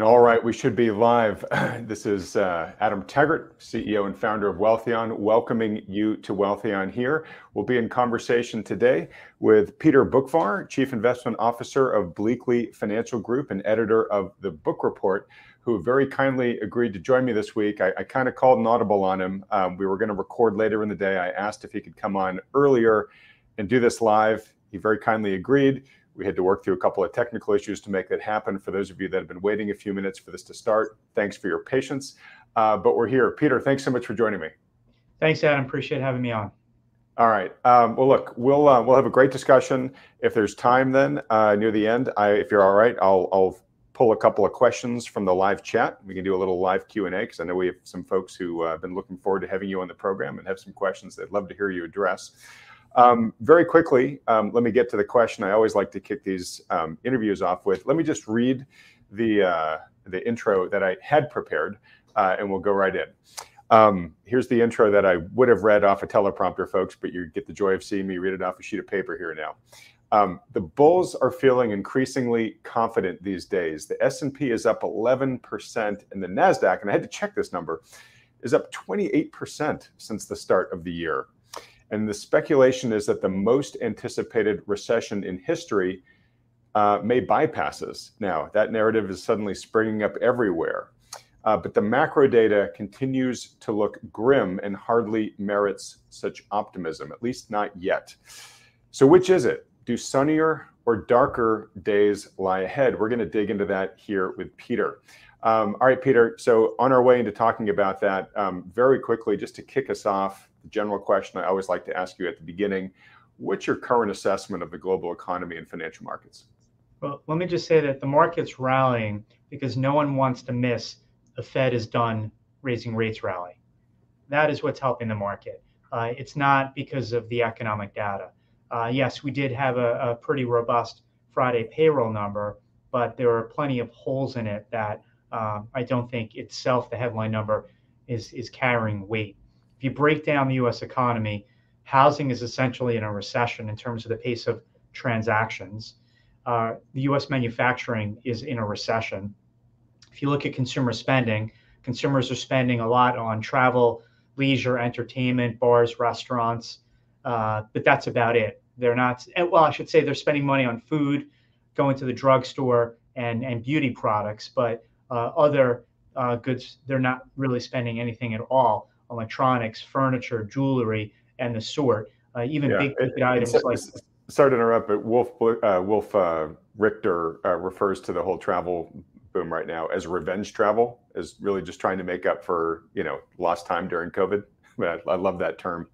All right, we should be live. This is uh, Adam Taggart, CEO and founder of Wealthion, welcoming you to Wealthion here. We'll be in conversation today with Peter Boockvar, Chief Investment Officer of Bleakley Financial Group and editor of the Boock Report, who very kindly agreed to join me this week. I kind of called an audible on him. Um, we were going to record later in the day. I asked if he could come on earlier and do this live. He very kindly agreed. We had to work through a couple of technical issues to make that happen. For those of you that have been waiting a few minutes for this to start, thanks for your patience. Uh, but we're here. Peter, thanks so much for joining me. Thanks, Adam. Appreciate having me on. All right. Um, well, look, we'll uh, we'll have a great discussion. If there's time then uh, near the end, if you're all right, I'll pull a couple of questions from the live chat. We can do a little live Q&A because I know we have some folks who have been looking forward to having you on the program and have some questions they'd love to hear you address. Um, very quickly, um, let me get to the question I always like to kick these um, interviews off with. Let me just read the uh, the intro that I had prepared, uh, and we'll go right in. Here's the intro that I would have read off a teleprompter, folks, but you get the joy of seeing me read it off a sheet of paper here now. The bulls are feeling increasingly confident these days. The S&P is up 11%, and the Nasdaq, and I had to check this number, is up 28% since the start of the year. And the speculation is that the most anticipated recession in history uh, may bypass us. Now, that narrative is suddenly springing up everywhere. Uh, but the macro data continues to look grim and hardly merits such optimism, at least not yet. So which is it? Do sunnier or darker days lie ahead? We're going to dig into that here with Peter. Um, all right, Peter, so on our way into talking about that, um, very quickly, just to kick us off, the general question I always like to ask you at the beginning, what's your current assessment of the global economy and financial markets? Well, let me just say that the market's rallying because no one wants to miss the Fed is done raising rates rally. That is what's helping the market. Uh, it's not because of the economic data. Uh, yes, we did have a pretty robust Friday payroll number, but there are plenty of holes in it that uh, I don't think itself, the headline number, is is carrying weight. If you break down the U.S. economy, housing is essentially in a recession in terms of the pace of transactions. Uh, the U.S. manufacturing is in a recession. If you look at consumer spending, consumers are spending a lot on travel, leisure, entertainment, bars, restaurants, uh, but that's about it. They're not, eh, well, I should say they're spending money on food, going to the drugstore, and and beauty products, but uh, other goods, they're not really spending anything at all: electronics, furniture, jewelry, and the sort. Uh, even big ticket items like. Sorry to interrupt, but Wolfe uh, uh, Research refers to the whole travel boom right now as revenge travel, as really just trying to make up for you know lost time during COVID. I love that term.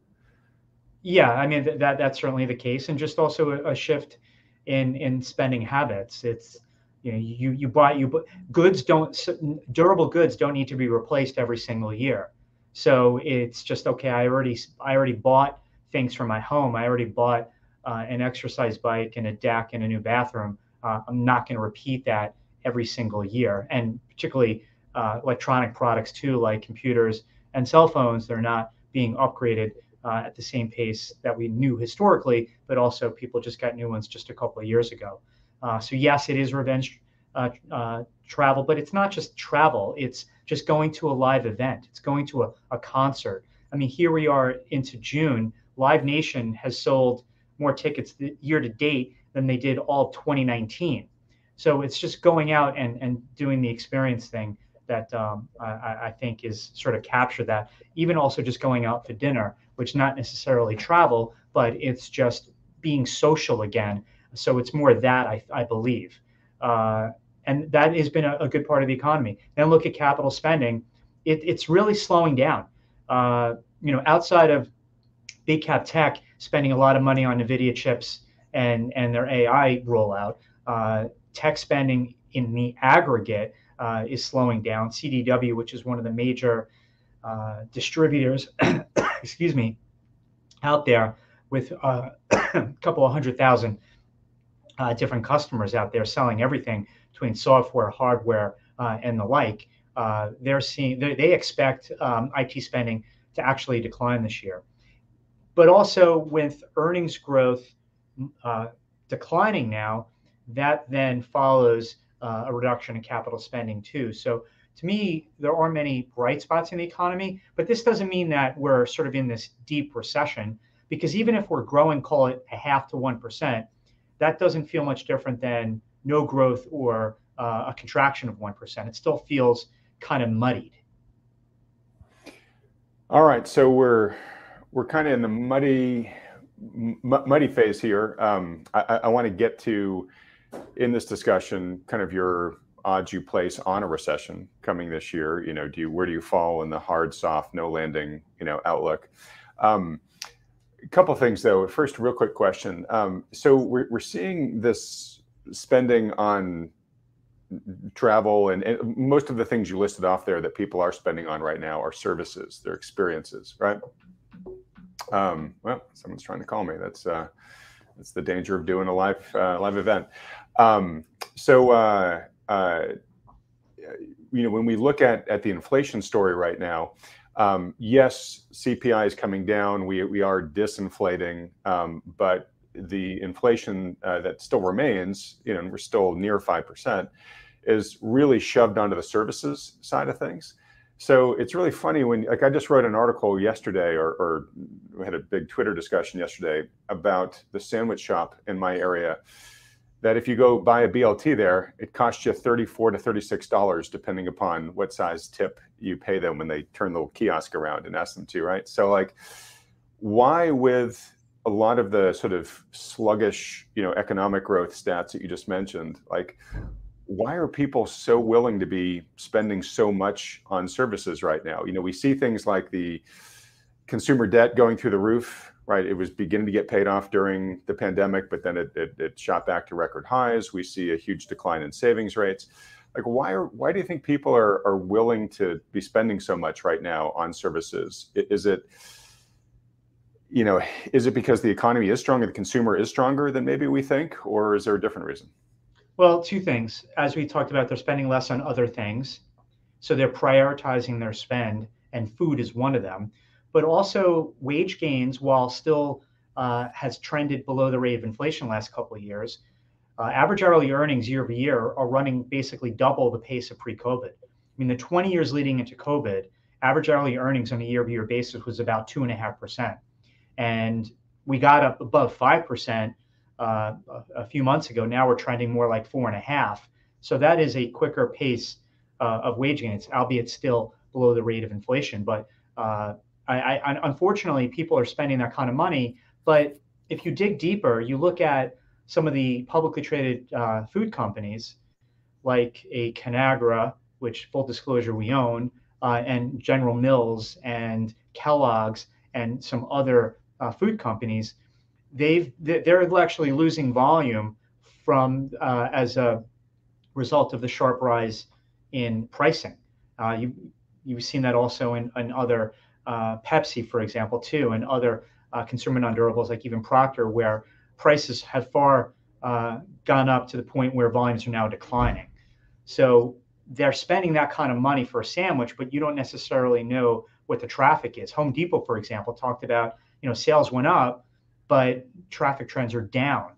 Yeah, I mean, that—that's certainly the case. And just also a shift in in spending habits. It's you know you you buy you goods, durable goods don't need to be replaced every single year. So it's just, okay, I already I already bought things for my home. I already bought uh, an exercise bike and a deck and a new bathroom. Uh, I'm not going to repeat that every single year. And particularly uh, electronic products too, like computers and cell phones, they're not being upgraded at the same pace that we knew historically, but also people just got new ones just a couple of years ago. So yes, it is revenge travel, but it's not just travel. It's just going to a live event. It's going to a concert. I mean, here we are into June. Live Nation has sold more tickets year to date than they did all of 2019. So it's just going out and and doing the experience thing that um, I think is sort of captured that. Even also just going out for dinner, which not necessarily travel, but it's just being social again. So it's more that, I believe. Uh, And that has been a good part of the economy. Then look at capital spending. It's really slowing down. Uh, you know, outside of big cap tech spending a lot of money on NVIDIA chips and and their AI rollout, uh, tech spending in the aggregate uh, is slowing down. CDW, which is one of the major uh, distributors, excuse me, out there with a couple of hundred thousand different customers out there selling everything between software, hardware, uh, and the like, uh, they're seeing they, they expect um, IT spending to actually decline this year. But also with earnings growth uh, declining now, that then follows uh, a reduction in capital spending too. So to me, there are many bright spots in the economy, but this doesn't mean that we're sort of in this deep recession because even if we're growing, call it a half to 1%, that doesn't feel much different than no growth or uh, a contraction of 1%. It still feels kind of muddied. All right, so we're we're kind of in the muddy muddy phase here. Um, I, I want to get to in this discussion kind of your odds you place on a recession coming this year. You know, do you where do you fall in the hard, soft, no landing, you know, outlook? Um, a couple things though. First, real quick question. Um, so we're we're seeing this spending on travel and, and, most of the things you listed off there that people are spending on right now are services, their experiences, right? Um, well, someone's trying to call me. That's uh, that's the danger of doing a live uh, live event. Um, so uh, uh you know, when we look at at the inflation story right now, um, yes, CPI is coming down. We we are disinflating, um, but the inflation uh, that still remains, you know, and we're still near five percent, is really shoved onto the services side of things. So it's really funny when, like, I just wrote an article yesterday, or, or we had a big Twitter discussion yesterday about the sandwich shop in my area. That if you go buy a BLT there, it costs you thirty-four to thirty-six dollars, depending upon what size tip you pay them when they turn the kiosk around and ask them to, right? So, like, why with a lot of the sort of sluggish, you know, economic growth stats that you just mentioned, like why are people so willing to be spending so much on services right now? You know, we see things like the consumer debt going through the roof, right? It was beginning to get paid off during the pandemic, but then it, it, it shot back to record highs. We see a huge decline in savings rates. Like, why are why do you think people are are willing to be spending so much right now on services? Is it you know, is it because the economy is stronger, the consumer is stronger than maybe we think, or is there a different reason? Well, two things. As we talked about, they're spending less on other things. So they're prioritizing their spend, and food is one of them. But also, wage gains, while still uh, has trended below the rate of inflation the last couple of years, uh, average hourly earnings year over year are running basically double the pace of pre COVID. I mean, the 20 years leading into COVID, average hourly earnings on a year over year basis was about 2.5%. And we got up above 5% uh, a, few months ago. Now we're trending more like four and a half. So that is a quicker pace uh, of wage gains, albeit still below the rate of inflation. But uh, I, I, unfortunately, people are spending that kind of money. But if you dig deeper, you look at some of the publicly traded uh, food companies, like a Conagra, which full disclosure we own, uh, and General Mills and Kellogg's and some other uh, food companies they've they're actually losing volume from uh, as a result of the sharp rise in pricing. Uh, you you've seen that also in, in other uh, Pepsi, for example, too, and other uh, consumer non-durables like even Procter, where prices have far uh, gone up to the point where volumes are now declining. So they're spending that kind of money for a sandwich, but you don't necessarily know what the traffic is. Home Depot, for example, talked about you know sales went up, but traffic trends are down.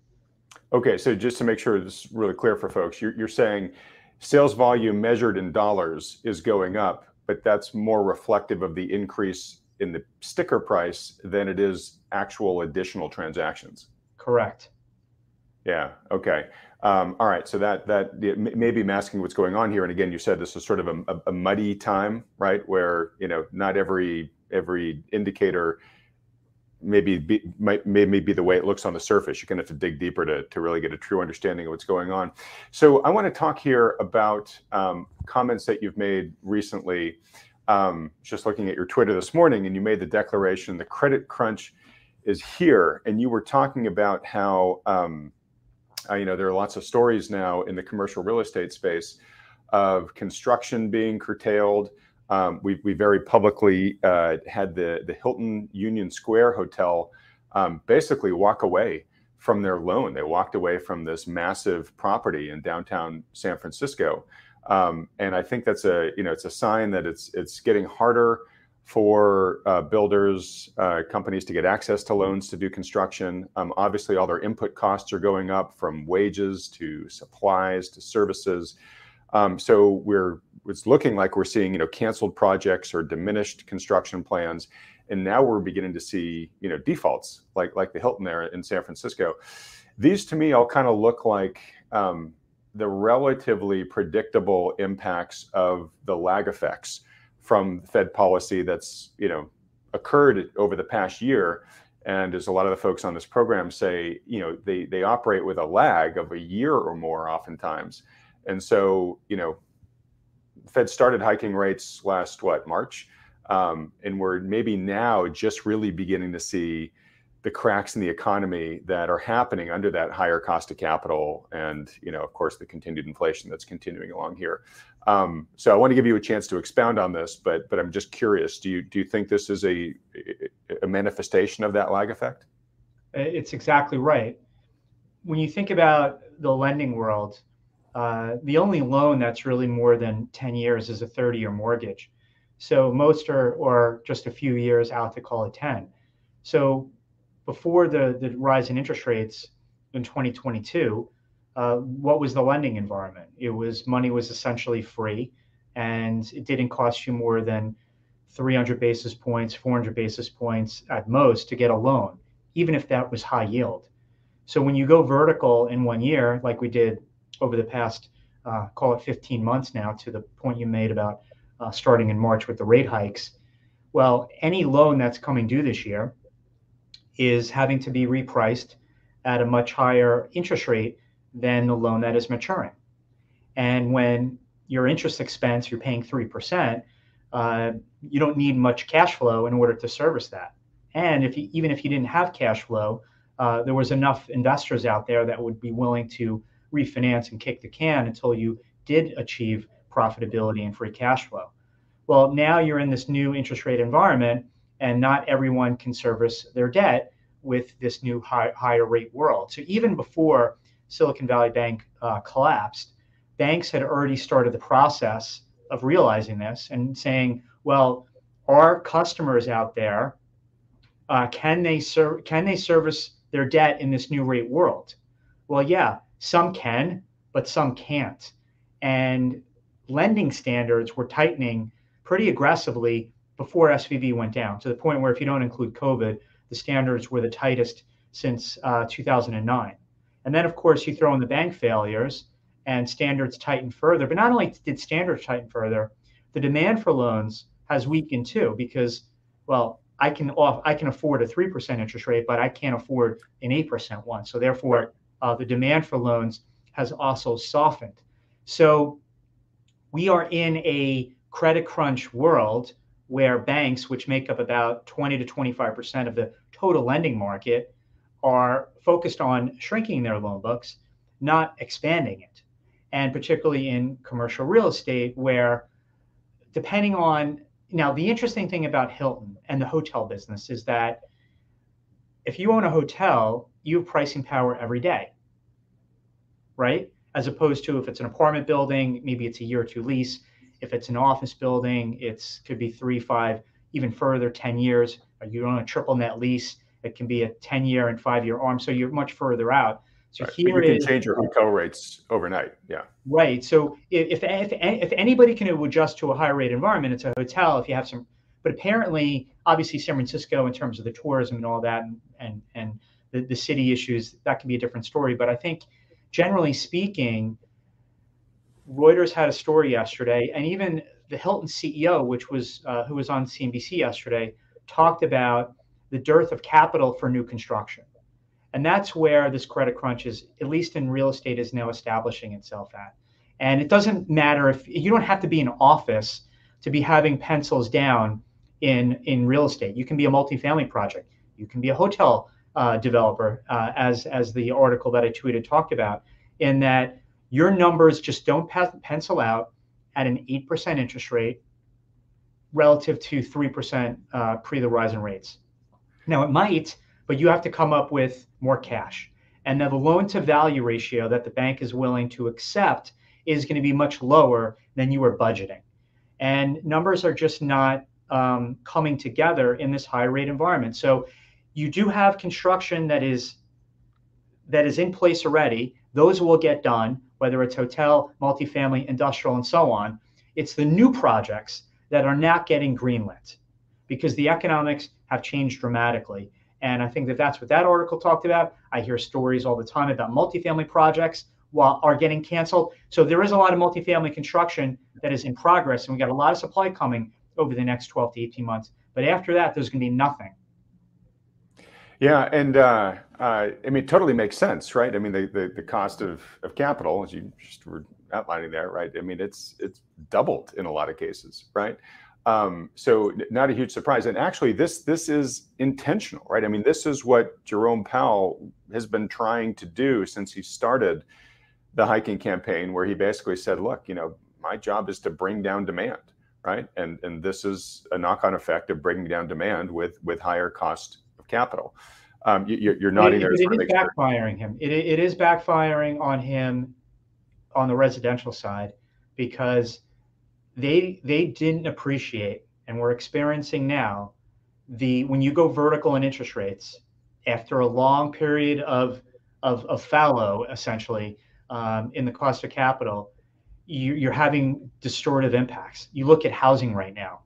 Okay, so just to make sure this is really clear for folks, you're, you're saying sales volume measured in dollars is going up, but that's more reflective of the increase in the sticker price than it is actual additional transactions. Correct. Yeah. Okay. Um, all right. So that that may be masking what's going on here. And again, you said this is sort of a, a muddy time, right? Where you know not every every indicator maybe be, might maybe be the way it looks on the surface. You're going to have to dig deeper to, to really get a true understanding of what's going on. So I want to talk here about um, comments that you've made recently. Um, just looking at your Twitter this morning, and you made the declaration: the credit crunch is here, and you were talking about how um, uh, you know there are lots of stories now in the commercial real estate space of construction being curtailed. Um, we, we very publicly uh, had the, the Hilton Union Square Hotel um, basically walk away from their loan. They walked away from this massive property in downtown San Francisco. Um, and I think that's a, you know, it's a sign that it's, it's getting harder for uh, builders, uh, companies to get access to loans to do construction. Um, obviously, all their input costs are going up from wages to supplies to services. Um, so we're it's looking like we're seeing you know canceled projects or diminished construction plans, and now we're beginning to see you know defaults like like the Hilton there in San Francisco. These to me all kind of look like um, the relatively predictable impacts of the lag effects from Fed policy that's you know occurred over the past year. And as a lot of the folks on this program say, you know, they they operate with a lag of a year or more oftentimes. And so, you know, Fed started hiking rates last what March, um, and we're maybe now just really beginning to see the cracks in the economy that are happening under that higher cost of capital and you know of course the continued inflation that's continuing along here. Um, so i want to give you a chance to expound on this but but i'm just curious do you do you think this is a a manifestation of that lag effect? It's exactly right. When you think about the lending world uh, the only loan that's really more than 10 years is a 30 year mortgage so most are or just a few years out to call it 10 so before the, the rise in interest rates in 2022, uh, what was the lending environment? It was money was essentially free, and it didn't cost you more than 300 basis points, 400 basis points at most to get a loan, even if that was high yield. So when you go vertical in one year, like we did over the past, uh, call it 15 months now, to the point you made about uh, starting in March with the rate hikes, well, any loan that's coming due this year is having to be repriced at a much higher interest rate than the loan that is maturing. And when your interest expense, you're paying 3%, uh, you don't need much cash flow in order to service that. And if you, even if you didn't have cash flow, uh, there was enough investors out there that would be willing to refinance and kick the can until you did achieve profitability and free cash flow. Well, now you're in this new interest rate environment and not everyone can service their debt with this new high, higher rate world. So even before Silicon Valley Bank uh, collapsed, banks had already started the process of realizing this and saying, well, our customers out there, uh, can they ser- can they service their debt in this new rate world? Well, yeah, some can, but some can't. And lending standards were tightening pretty aggressively before SVB went down to the point where if you don't include COVID, the standards were the tightest since uh, 2009. And then, of course, you throw in the bank failures and standards tighten further. But not only did standards tighten further, the demand for loans has weakened too because, well, I can off I can afford a three percent interest rate, but I can't afford an eight percent one. So therefore, uh, the demand for loans has also softened. So we are in a credit crunch world where banks, which make up about 20 to 25% of the total lending market, are focused on shrinking their loan books, not expanding it. And particularly in commercial real estate, where depending on now, the interesting thing about Hilton and the hotel business is that if you own a hotel, you have pricing power every day, right? As opposed to if it's an apartment building, maybe it's a year or two lease, if it's an office building, it's could be three, five, even further, 10 years. Uh, you own a triple net lease, it can be a 10 year and five year arm. So you're much further out. So right. here you can is, change your hotel rates overnight. Yeah. Right. So if, if, if anybody can adjust to a higher rate environment, it's a hotel. If you have some, but apparently, obviously, San Francisco, in terms of the tourism and all that, and and, and the, the city issues, that can be a different story. But I think, generally speaking, Reuters had a story yesterday, and even the Hilton CEO, which was uh, who was on CNBC yesterday, talked about the dearth of capital for new construction, and that's where this credit crunch is, at least in real estate, is now establishing itself at. And it doesn't matter if you don't have to be in office to be having pencils down in in real estate. You can be a multifamily project. You can be a hotel uh, developer, uh, as as the article that I tweeted talked about. In that your numbers just don't pencil out at an 8% interest rate relative to 3% uh, pre the rise in rates. Now, it might, but you have to come up with more cash. And now the loan to value ratio that the bank is willing to accept is going to be much lower than you were budgeting. And numbers are just not um, coming together in this high rate environment. So you do have construction that is that is in place already. Those will get done, whether it's hotel, multifamily, industrial, and so on. It's the new projects that are not getting greenlit because the economics have changed dramatically. And I think that that's what that article talked about. I hear stories all the time about multifamily projects while are getting canceled. So there is a lot of multifamily construction that is in progress, and we got a lot of supply coming over the next 12 to 18 months. But after that, there's going to be nothing. Yeah, and uh, uh, I mean, totally makes sense, right? I mean, the, the, the cost of, of capital, as you just were outlining there, right? I mean, it's it's doubled in a lot of cases, right? Um, so not a huge surprise. And actually, this this is intentional, right? I mean, this is what Jerome Powell has been trying to do since he started the hiking campaign, where he basically said, "Look, you know, my job is to bring down demand, right? And and this is a knock-on effect of bringing down demand with with higher cost of capital." Um, you, are nodding it, there. It, it is backfiring him. It, it is backfiring on him on the residential side because they they didn't appreciate and we're experiencing now the when you go vertical in interest rates after a long period of of, of fallow essentially um, in the cost of capital you're having distortive impacts you look at housing right now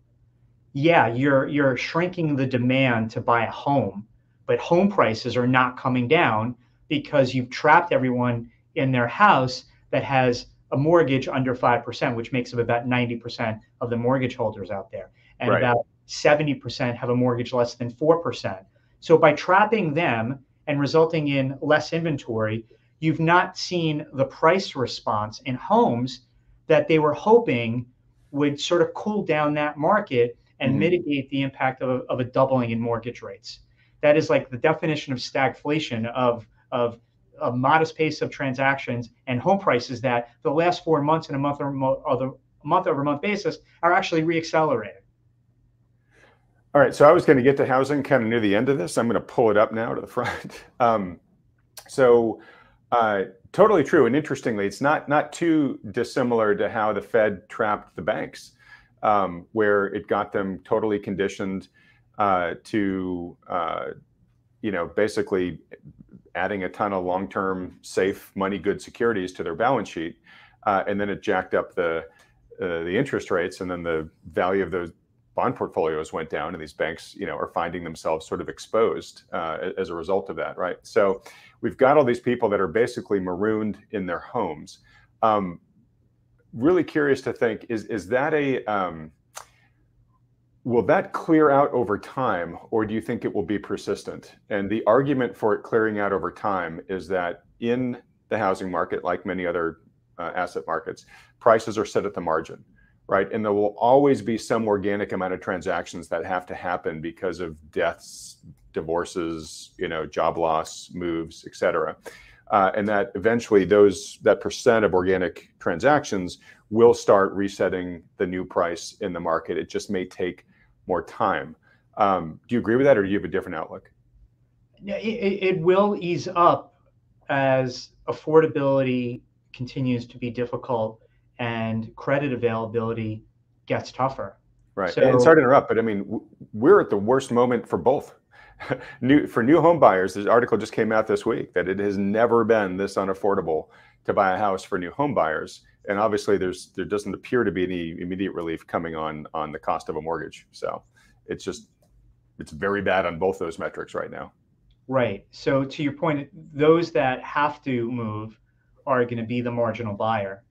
yeah you're you're shrinking the demand to buy a home but home prices are not coming down because you've trapped everyone in their house that has a mortgage under 5%, which makes up about 90% of the mortgage holders out there. And right. about 70% have a mortgage less than 4%. So by trapping them and resulting in less inventory, you've not seen the price response in homes that they were hoping would sort of cool down that market and mm-hmm. mitigate the impact of a, of a doubling in mortgage rates. That is like the definition of stagflation of, of a modest pace of transactions and home prices that the last four months in a month or, mo- month over month basis are actually reaccelerating. All right, so I was going to get to housing kind of near the end of this. I'm going to pull it up now to the front. Um, so, uh, totally true, and interestingly, it's not not too dissimilar to how the Fed trapped the banks, um, where it got them totally conditioned uh, to, uh, you know, basically adding a ton of long-term safe money good securities to their balance sheet uh, and then it jacked up the uh, the interest rates and then the value of those bond portfolios went down and these banks you know are finding themselves sort of exposed uh, as a result of that right? So we've got all these people that are basically marooned in their homes. Um, really curious to think is is that a um, Will that clear out over time, or do you think it will be persistent? And the argument for it clearing out over time is that in the housing market, like many other uh, asset markets, prices are set at the margin, right? And there will always be some organic amount of transactions that have to happen because of deaths, divorces, you know, job loss, moves, et cetera. Uh, and that eventually those that percent of organic transactions will start resetting the new price in the market. It just may take more time. Um, do you agree with that, or do you have a different outlook? Yeah, it, it will ease up as affordability continues to be difficult and credit availability gets tougher. Right. So, and sorry to interrupt, but I mean, we're at the worst moment for both. new for new home buyers. This article just came out this week that it has never been this unaffordable to buy a house for new home buyers and obviously there's there doesn't appear to be any immediate relief coming on on the cost of a mortgage so it's just it's very bad on both those metrics right now right so to your point those that have to move are going to be the marginal buyer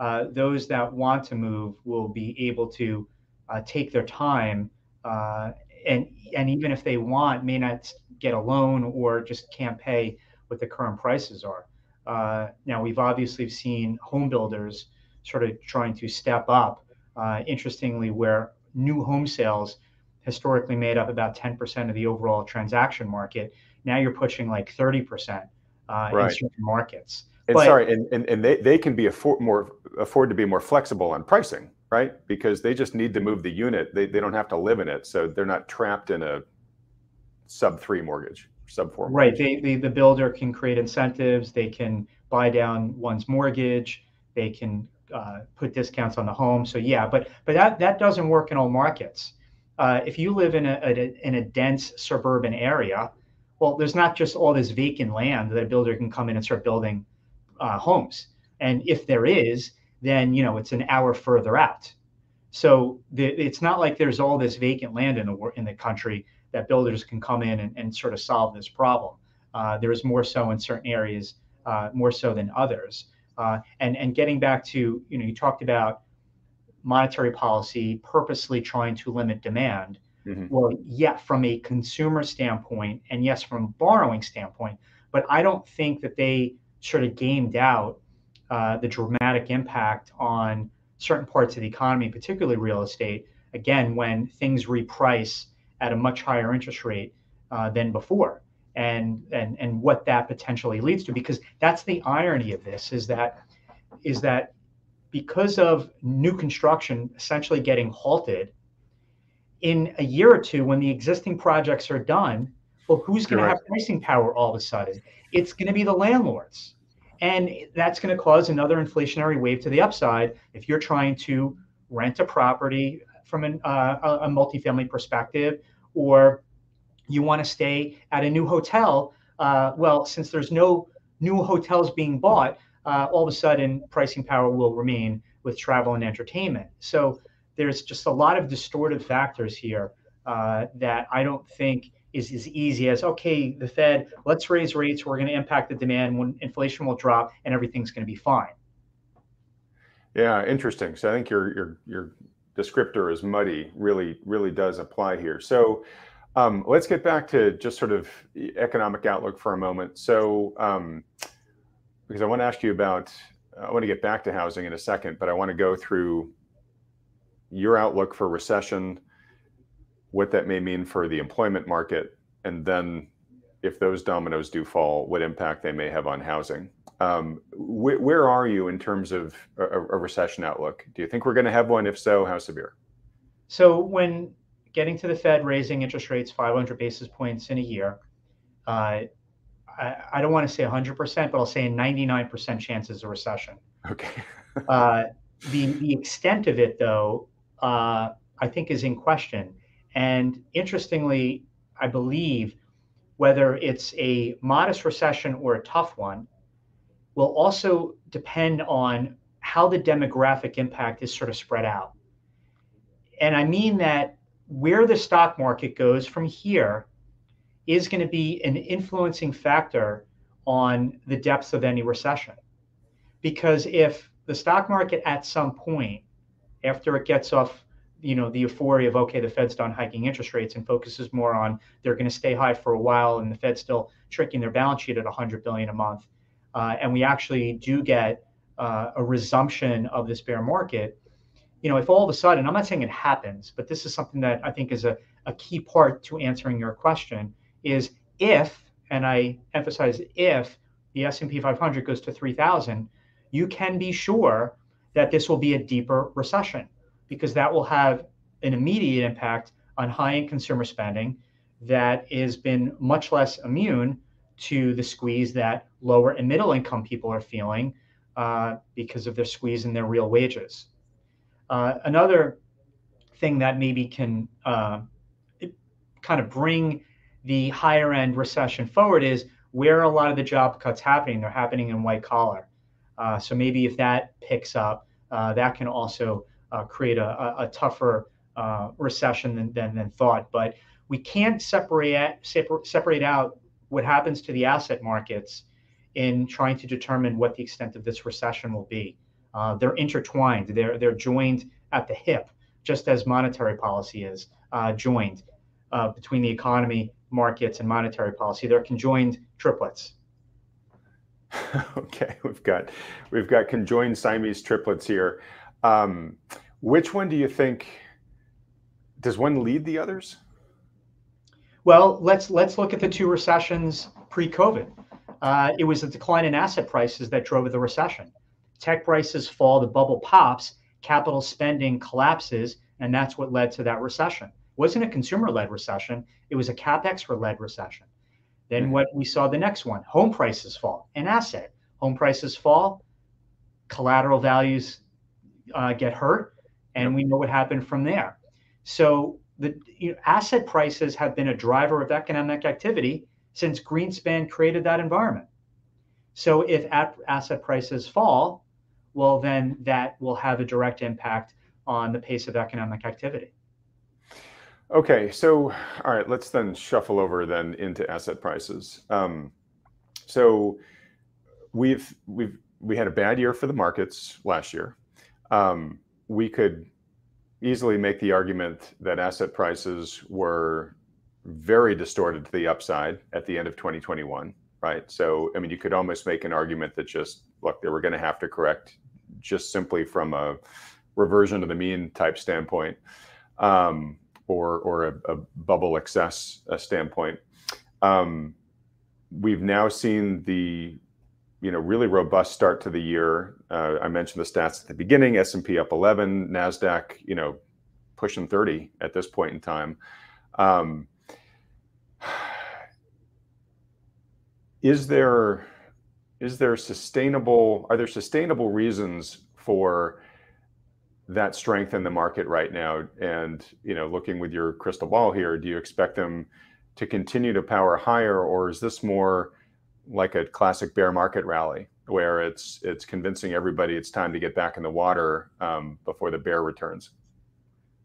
uh, those that want to move will be able to uh, take their time uh, and and even if they want may not get a loan or just can't pay what the current prices are uh, now, we've obviously seen home builders sort of trying to step up. Uh, interestingly, where new home sales historically made up about 10% of the overall transaction market, now you're pushing like 30% uh, right. in certain markets. And but, sorry, and, and, and they, they can be afford more afford to be more flexible on pricing, right? Because they just need to move the unit. They, they don't have to live in it. So they're not trapped in a sub three mortgage sub four. Right. They, they, the builder can create incentives. They can buy down one's mortgage. They can uh, put discounts on the home. So yeah, but but that that doesn't work in all markets. uh, if you live in a, a, in a dense suburban area, well, there's not just all this vacant land that a builder can come in and start building uh, homes. And if there is, then you know it's an hour further out. So the, it's not like there's all this vacant land in the in the country that builders can come in and, and sort of solve this problem. Uh, there is more so in certain areas, uh, more so than others. Uh, and and getting back to you know you talked about monetary policy purposely trying to limit demand. Mm-hmm. Well, yeah, from a consumer standpoint, and yes, from a borrowing standpoint, but I don't think that they sort of gamed out uh, the dramatic impact on certain parts of the economy, particularly real estate. Again, when things reprice at a much higher interest rate uh, than before, and and and what that potentially leads to, because that's the irony of this is that is that because of new construction essentially getting halted in a year or two when the existing projects are done well who's going to have pricing power all of a sudden? It's going to be the landlords. And that's going to cause another inflationary wave to the upside if you're trying to rent a property from an, uh, a multifamily perspective or you want to stay at a new hotel uh, well since there's no new hotels being bought uh, all of a sudden pricing power will remain with travel and entertainment. So there's just a lot of distortive factors here uh, that I don't think is as easy as okay, the Fed, let's raise rates, we're going to impact the demand when inflation will drop and everything's going to be fine. Yeah, interesting. So I think your your your descriptor is muddy really really does apply here. So um, let's get back to just sort of economic outlook for a moment. So um, because I want to ask you about I want to get back to housing in a second, but I want to go through your outlook for recession, what that may mean for the employment market, and then if those dominoes do fall, what impact they may have on housing. Um, wh- where are you in terms of a, a, recession outlook? Do you think we're going to have one? If so, how severe? So, when getting to the Fed raising interest rates 500 basis points in a year, uh, I, I don't want to say 100%, but I'll say 99% chances of recession. Okay. uh, the, the extent of it, though, uh, I think is in question. And interestingly, I believe whether it's a modest recession or a tough one will also depend on how the demographic impact is sort of spread out. And I mean that where the stock market goes from here is going to be an influencing factor on the depth of any recession. Because if the stock market at some point, after it gets off, you know, the euphoria of okay, the Fed's done hiking interest rates and focuses more on they're going to stay high for a while, and the Fed's still tricking their balance sheet at 100 billion a month, uh, and we actually do get uh, a resumption of this bear market. You know, if all of a sudden, I'm not saying it happens, but this is something that I think is a, a key part to answering your question is if, and I emphasize if, the S&P 500 goes to 3,000, you can be sure that this will be a deeper recession because that will have an immediate impact on high-end consumer spending that has been much less immune to the squeeze that lower and middle income people are feeling uh, because of their squeeze in their real wages. Uh, another thing that maybe can uh, kind of bring the higher end recession forward is where a lot of the job cuts happening. They're happening in white collar. Uh, so maybe if that picks up, uh, that can also uh, create a, a, a tougher uh, recession than, than, than, thought. But we can't separate, separate, separate out what happens to the asset markets in trying to determine what the extent of this recession will be. Uh, they're intertwined. They're they're joined at the hip, just as monetary policy is uh, joined between the economy markets and monetary policy. They're conjoined triplets. okay, we've got we've got conjoined Siamese triplets here. Um, which one do you think does one lead the others? Well, let's let's look at the two recessions pre-COVID. Uh, it was the decline in asset prices that drove the recession. Tech prices fall, the bubble pops, capital spending collapses, and that's what led to that recession wasn't a consumer led recession, it was a capex led recession. Then mm-hmm. what we saw the next one home prices fall, an asset. Home prices fall, collateral values uh, get hurt, and we know what happened from there. So the you know, asset prices have been a driver of economic activity since Greenspan created that environment. So if asset prices fall, well, then that will have a direct impact on the pace of economic activity. Okay, so all right, let's then shuffle over then into asset prices. Um, so we've we've we had a bad year for the markets last year. Um, we could easily make the argument that asset prices were very distorted to the upside at the end of 2021, right? So, I mean, you could almost make an argument that just look, they were going to have to correct just simply from a reversion to the mean type standpoint, um, or or a, a bubble excess uh, standpoint. Um, we've now seen the you know really robust start to the year. Uh, I mentioned the stats at the beginning: S and P up 11, Nasdaq you know pushing 30 at this point in time. Um, is there is there sustainable are there sustainable reasons for that strength in the market right now and you know looking with your crystal ball here do you expect them to continue to power higher or is this more like a classic bear market rally where it's it's convincing everybody it's time to get back in the water um, before the bear returns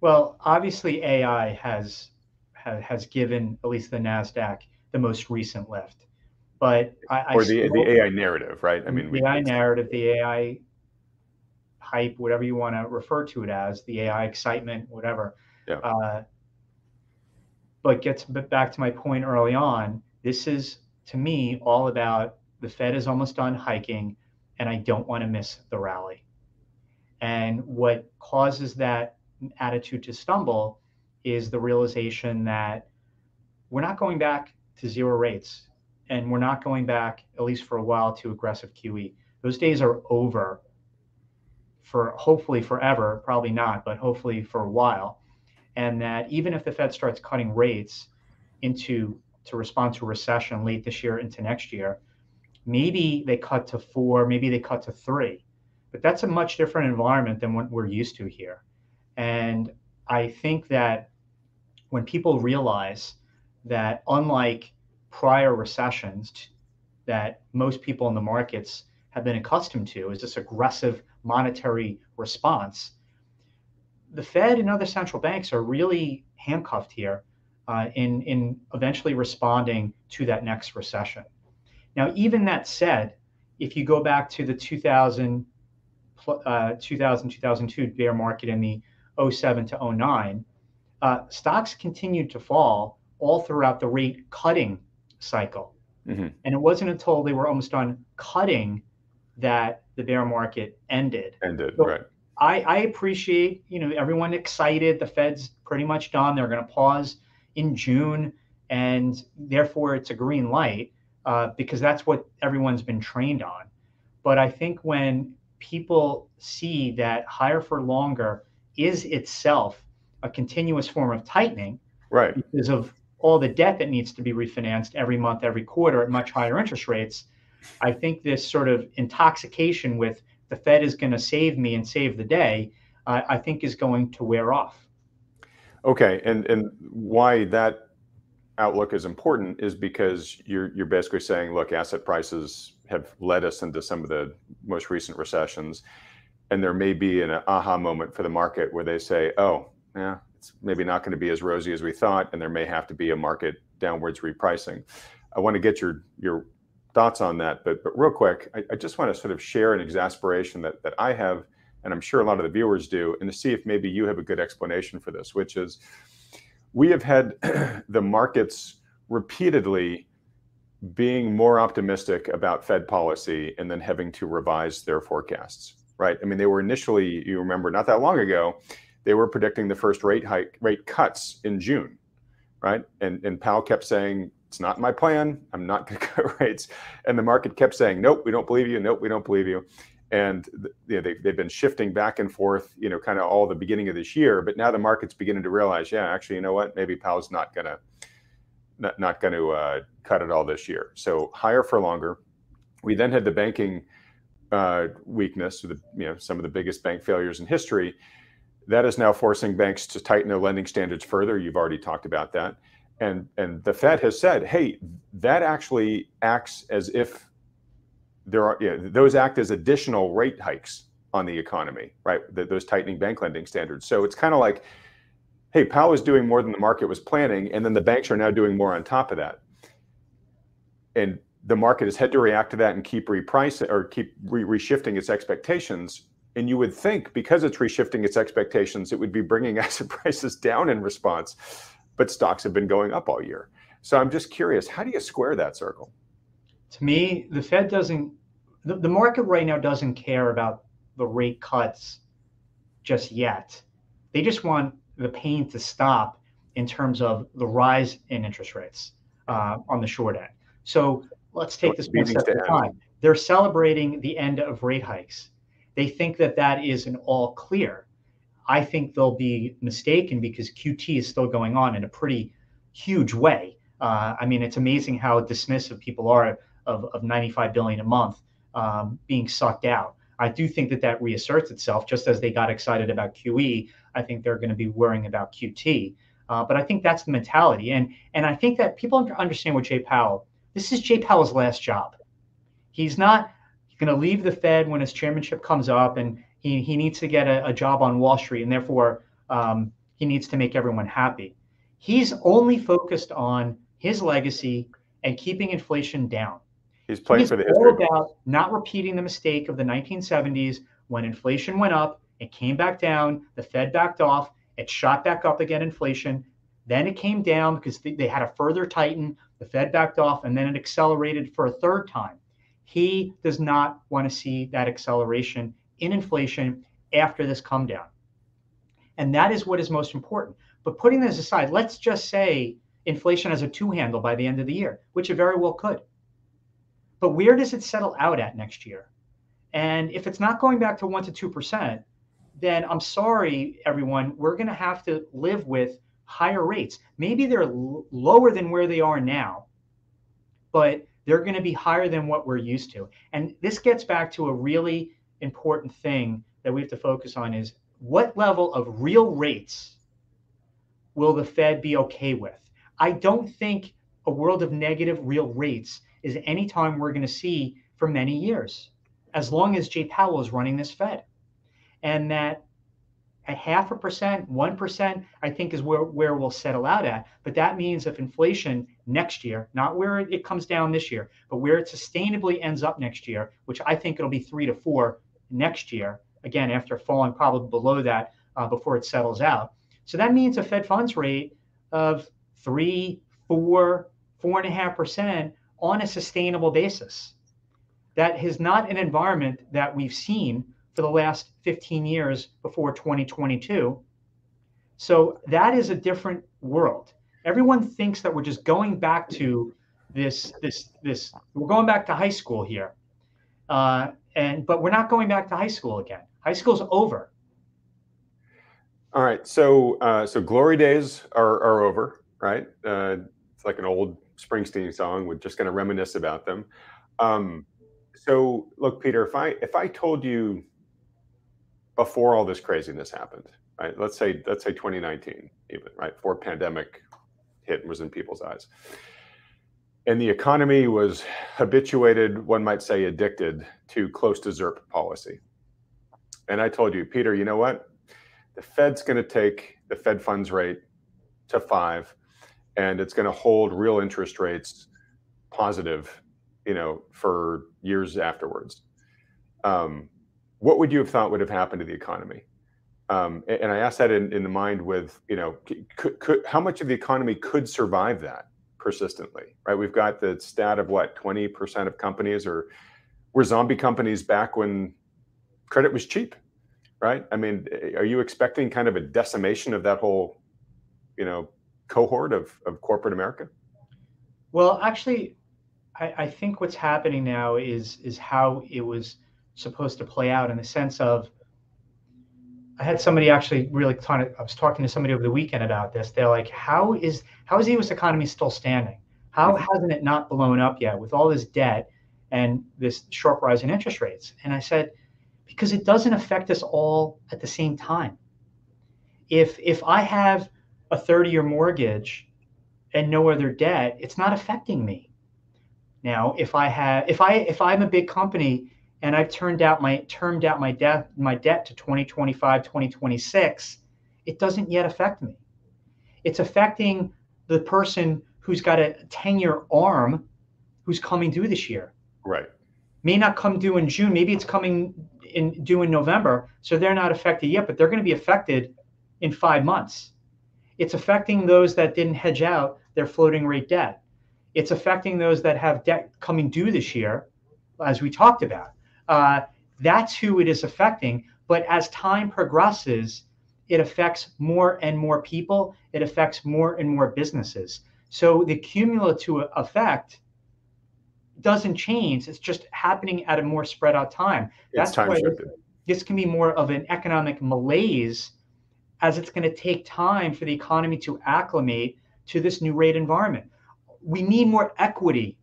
well obviously ai has has given at least the nasdaq the most recent lift but I, or the, the AI narrative, right? I mean, the AI narrative, the AI hype, whatever you want to refer to it as, the AI excitement, whatever. Yeah. Uh, but gets back to my point early on. This is to me all about the Fed is almost done hiking, and I don't want to miss the rally. And what causes that attitude to stumble is the realization that we're not going back to zero rates and we're not going back, at least for a while, to aggressive QE. Those days are over for hopefully forever, probably not, but hopefully for a while. And that even if the Fed starts cutting rates into to respond to recession late this year into next year, maybe they cut to four, maybe they cut to three. But that's a much different environment than what we're used to here. And I think that when people realize that unlike prior recessions that most people in the markets have been accustomed to is this aggressive monetary response. The Fed and other central banks are really handcuffed here uh, in, in eventually responding to that next recession. Now, even that said, if you go back to the 2000, uh, 2000 2002 bear market in the 07 to 09, uh, stocks continued to fall all throughout the rate cutting cycle. Mm-hmm. And it wasn't until they were almost done cutting that the bear market ended. Ended, so right. I, I appreciate, you know, everyone excited. The Fed's pretty much done. They're going to pause in June, and therefore it's a green light uh, because that's what everyone's been trained on. But I think when people see that higher for longer is itself a continuous form of tightening, right? Because of all the debt that needs to be refinanced every month, every quarter at much higher interest rates, I think this sort of intoxication with the Fed is going to save me and save the day, uh, I think is going to wear off. Okay, and and why that outlook is important is because you're you're basically saying, look, asset prices have led us into some of the most recent recessions, and there may be an aha moment for the market where they say, oh, yeah, it's maybe not going to be as rosy as we thought, and there may have to be a market downwards repricing. I want to get your your thoughts on that, but but real quick, I, I just want to sort of share an exasperation that that I have, and I'm sure a lot of the viewers do, and to see if maybe you have a good explanation for this, which is we have had the markets repeatedly being more optimistic about Fed policy and then having to revise their forecasts, right? I mean, they were initially, you remember, not that long ago, they were predicting the first rate hike rate cuts in June, right? And and Powell kept saying it's not my plan. I'm not going to cut rates, and the market kept saying nope, we don't believe you. Nope, we don't believe you. And you know, they, they've been shifting back and forth, you know, kind of all the beginning of this year. But now the market's beginning to realize, yeah, actually, you know what? Maybe Powell's not to not, not going to uh, cut it all this year. So higher for longer. We then had the banking uh, weakness, the, you know, some of the biggest bank failures in history That is now forcing banks to tighten their lending standards further. You've already talked about that. And, and the Fed has said, hey, that actually acts as if there are, yeah, those act as additional rate hikes on the economy, right? The, those tightening bank lending standards. So it's kind of like, hey, Powell is doing more than the market was planning, and then the banks are now doing more on top of that. And the market has had to react to that and keep repricing or keep re- reshifting its expectations and you would think because it's reshifting its expectations, it would be bringing asset prices down in response. But stocks have been going up all year. So I'm just curious, how do you square that circle? To me, the Fed doesn't, the, the market right now doesn't care about the rate cuts just yet. They just want the pain to stop in terms of the rise in interest rates uh, on the short end. So let's take this one step at a time. They're celebrating the end of rate hikes they think that that is an all clear. I think they'll be mistaken because QT is still going on in a pretty huge way. Uh, I mean, it's amazing how dismissive people are of, of 95 billion a month um, being sucked out. I do think that that reasserts itself, just as they got excited about QE. I think they're going to be worrying about QT. Uh, but I think that's the mentality, and and I think that people understand what Jay Powell. This is Jay Powell's last job. He's not going to leave the Fed when his chairmanship comes up, and he, he needs to get a, a job on Wall Street, and therefore um, he needs to make everyone happy. He's only focused on his legacy and keeping inflation down. He's playing He's for the all about not repeating the mistake of the 1970s when inflation went up, it came back down, the Fed backed off, it shot back up again, inflation. Then it came down because they had a further tighten, the Fed backed off, and then it accelerated for a third time. He does not want to see that acceleration in inflation after this come down. And that is what is most important. But putting this aside, let's just say inflation has a two handle by the end of the year, which it very well could. But where does it settle out at next year? And if it's not going back to 1% to 2%, then I'm sorry, everyone, we're going to have to live with higher rates. Maybe they're l- lower than where they are now, but they're going to be higher than what we're used to. And this gets back to a really important thing that we have to focus on is what level of real rates will the Fed be okay with? I don't think a world of negative real rates is any time we're going to see for many years, as long as Jay Powell is running this Fed. And that a half a percent, 1%, I think is where, where we'll settle out at. But that means if inflation next year, not where it comes down this year, but where it sustainably ends up next year, which I think it'll be three to four next year, again, after falling probably below that uh, before it settles out. So that means a Fed funds rate of three, four, four and a half percent on a sustainable basis. That is not an environment that we've seen for the last 15 years before 2022. So that is a different world. Everyone thinks that we're just going back to this this this we're going back to high school here, uh, and but we're not going back to high school again. High school's over. All right, so uh, so glory days are are over, right? Uh, it's like an old Springsteen song. We're just going to reminisce about them. Um, so look, Peter, if I if I told you before all this craziness happened, right? Let's say let's say 2019, even right before pandemic hit was in people's eyes, and the economy was habituated, one might say, addicted to close to ZIRP policy. And I told you, Peter, you know what? The Fed's going to take the Fed funds rate to five, and it's going to hold real interest rates positive, you know, for years afterwards. Um, what would you have thought would have happened to the economy? Um, and I asked that in, in the mind with, you know, could, could, how much of the economy could survive that persistently, right? We've got the stat of what, 20% of companies or were zombie companies back when credit was cheap, right? I mean, are you expecting kind of a decimation of that whole, you know, cohort of, of corporate America? Well, actually, I, I think what's happening now is is how it was supposed to play out in the sense of I had somebody actually really kind of, I was talking to somebody over the weekend about this. They're like, how is how is the US economy still standing? How mm-hmm. hasn't it not blown up yet with all this debt and this sharp rise in interest rates? And I said, because it doesn't affect us all at the same time. if if I have a 30 year mortgage and no other debt, it's not affecting me. Now, if I have if I if I'm a big company and I've turned out my termed out my debt my debt to 2025, 2026, it doesn't yet affect me. It's affecting the person who's got a 10 year arm who's coming due this year. Right. May not come due in June, maybe it's coming in due in November, so they're not affected yet, but they're going to be affected in 5 months. It's affecting those that didn't hedge out their floating rate debt. It's affecting those that have debt coming due this year, as we talked about. Uh, that's who it is affecting. But as time progresses, it affects more and more people. It affects more and more businesses. So the cumulative effect doesn't change. It's just happening at a more spread out time. That's time why this, this can be more of an economic malaise as it's going to take time for the economy to acclimate to this new rate environment. We need more equity.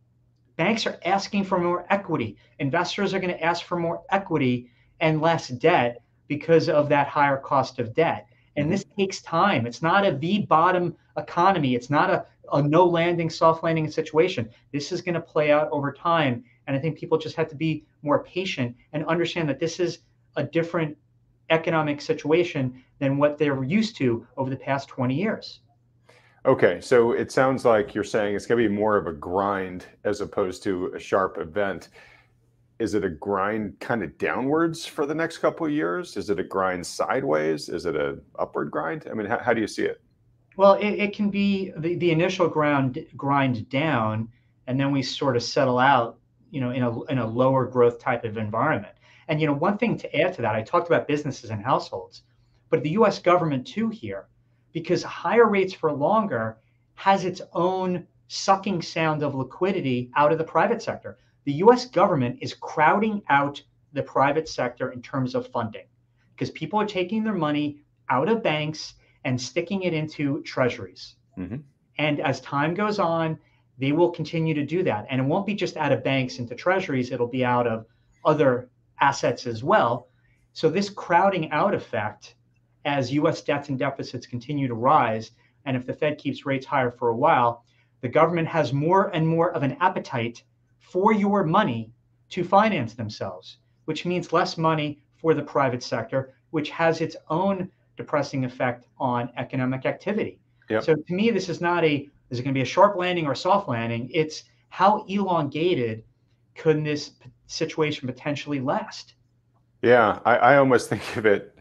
Banks are asking for more equity. Investors are going to ask for more equity and less debt because of that higher cost of debt. And this takes time. It's not a V bottom economy. It's not a, a no landing, soft landing situation. This is going to play out over time. And I think people just have to be more patient and understand that this is a different economic situation than what they're used to over the past 20 years. Okay, so it sounds like you're saying it's going to be more of a grind as opposed to a sharp event is it a grind kind of downwards for the next couple of years? Is it a grind sideways? Is it a upward grind? I mean, how, how do you see it? Well, it, it can be the, the initial ground grind down, and then we sort of settle out, you know, in a in a lower growth type of environment. And you know, one thing to add to that, I talked about businesses and households, but the U.S. government too here, because higher rates for longer has its own sucking sound of liquidity out of the private sector the US government is crowding out the private sector in terms of funding because people are taking their money out of banks and sticking it into treasuries. Mm-hmm. And as time goes on, they will continue to do that. And it won't be just out of banks into treasuries, it'll be out of other assets as well. So, this crowding out effect, as US debts and deficits continue to rise, and if the Fed keeps rates higher for a while, the government has more and more of an appetite for your money to finance themselves, which means less money for the private sector, which has its own depressing effect on economic activity. Yep. So to me, this is not a is it going to be a sharp landing or a soft landing? It's how elongated could this situation potentially last? Yeah, I, I almost think of it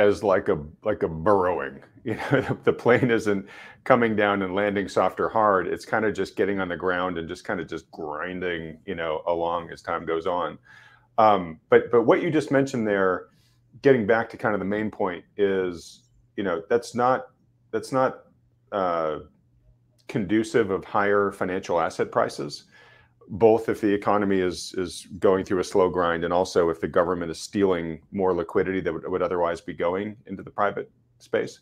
as like a like a burrowing. You know, the plane isn't coming down and landing soft or hard. It's kind of just getting on the ground and just kind of just grinding, you know, along as time goes on. Um, but but what you just mentioned there, getting back to kind of the main point is, you know, that's not that's not uh, conducive of higher financial asset prices both if the economy is is going through a slow grind and also if the government is stealing more liquidity that would, would otherwise be going into the private space.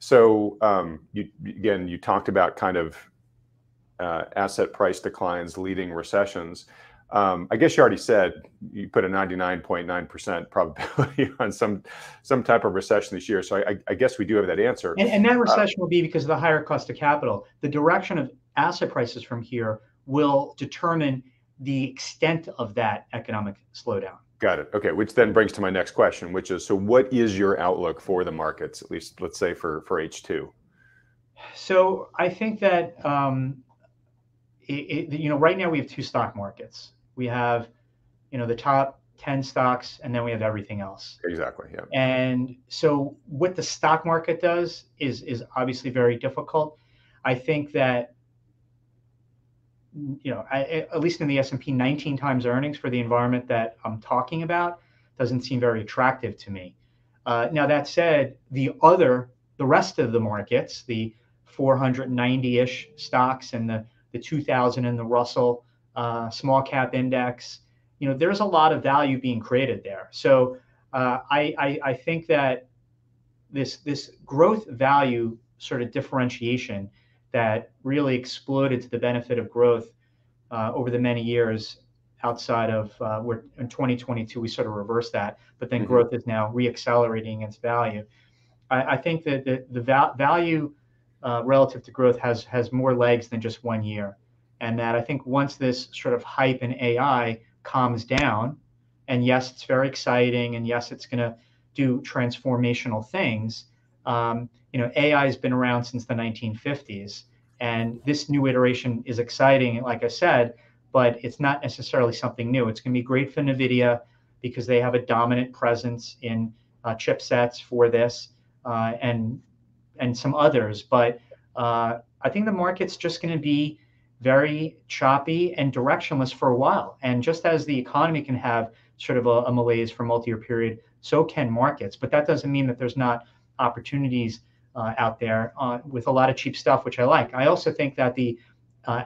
So um, you, again, you talked about kind of uh, asset price declines leading recessions. Um, I guess you already said you put a 99.9% probability on some some type of recession this year. So I, I guess we do have that answer. And, and that uh, recession uh, will be because of the higher cost of capital. The direction of asset prices from here will determine the extent of that economic slowdown. Got it. Okay, which then brings to my next question, which is so what is your outlook for the markets, at least let's say for, for H2? So I think that, um, it, it, you know, right now we have two stock markets. We have, you know, the top 10 stocks and then we have everything else. Exactly. Yeah. And so what the stock market does is is obviously very difficult. I think that you know, I, at least in the S&P, 19 times earnings for the environment that I'm talking about doesn't seem very attractive to me. Uh, now that said, the other, the rest of the markets, the 490-ish stocks and the the 2000 and the Russell uh, small cap index, you know, there's a lot of value being created there. So uh, I, I I think that this this growth value sort of differentiation that really exploded to the benefit of growth uh, over the many years outside of uh, where in 2022 we sort of reversed that, but then mm-hmm. growth is now reaccelerating its value. I, I think that the, the val- value uh, relative to growth has has more legs than just one year, and that I think once this sort of hype in AI calms down, and yes, it's very exciting, and yes, it's going to do transformational things. Um, you know, AI has been around since the 1950s, and this new iteration is exciting, like I said, but it's not necessarily something new. It's going to be great for NVIDIA because they have a dominant presence in uh, chipsets for this uh, and and some others. But uh, I think the market's just going to be very choppy and directionless for a while. And just as the economy can have sort of a, a malaise for multi-year period, so can markets. But that doesn't mean that there's not opportunities uh, out there uh, with a lot of cheap stuff, which I like. I also think that the uh,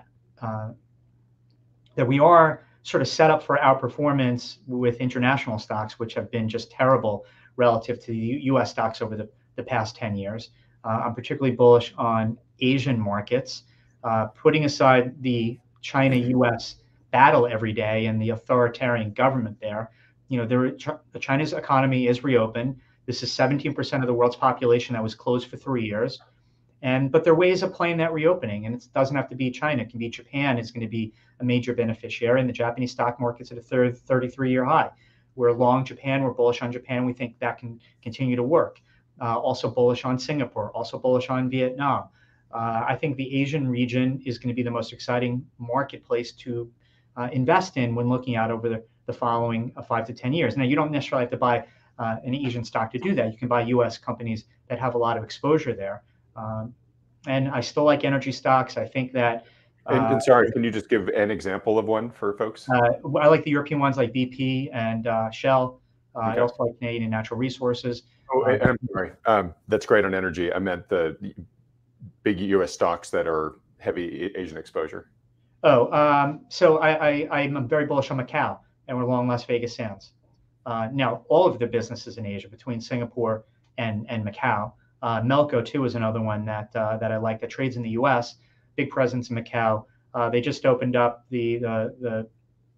that we are sort of set up for outperformance with international stocks, which have been just terrible relative to the U.S. stocks over the, the past 10 years. Uh, I'm particularly bullish on Asian markets, uh, putting aside the China-U.S. battle every day and the authoritarian government there. You know, there, China's economy is reopened. This is 17% of the world's population that was closed for three years. And but there are ways of playing that reopening, and it doesn't have to be China. It can be Japan is going to be a major beneficiary, and the Japanese stock market's at a third 33-year high. We're long Japan. We're bullish on Japan. We think that can continue to work. Uh, also bullish on Singapore. Also bullish on Vietnam. Uh, I think the Asian region is going to be the most exciting marketplace to uh, invest in when looking out over the, the following uh, five to 10 years. Now, you don't necessarily have to buy uh, an Asian stock to do that. You can buy US companies that have a lot of exposure there. Um, and I still like energy stocks. I think that. Uh, and, and, uh, sorry, can you just give an example of one for folks? Uh, I like the European ones like BP and uh, Shell. Uh, okay. I also like Canadian natural resources. Oh, I'm sorry. Um, that's great on energy. I meant the big U.S. stocks that are heavy Asian exposure. Oh, um, so I, I, am very bullish on Macau, and we're long Las Vegas Sands. Uh, now, all of the businesses in Asia between Singapore and, and Macau uh, Melco too is another one that uh, that I like that trades in the U.S. Big presence in Macau. Uh, they just opened up the the, the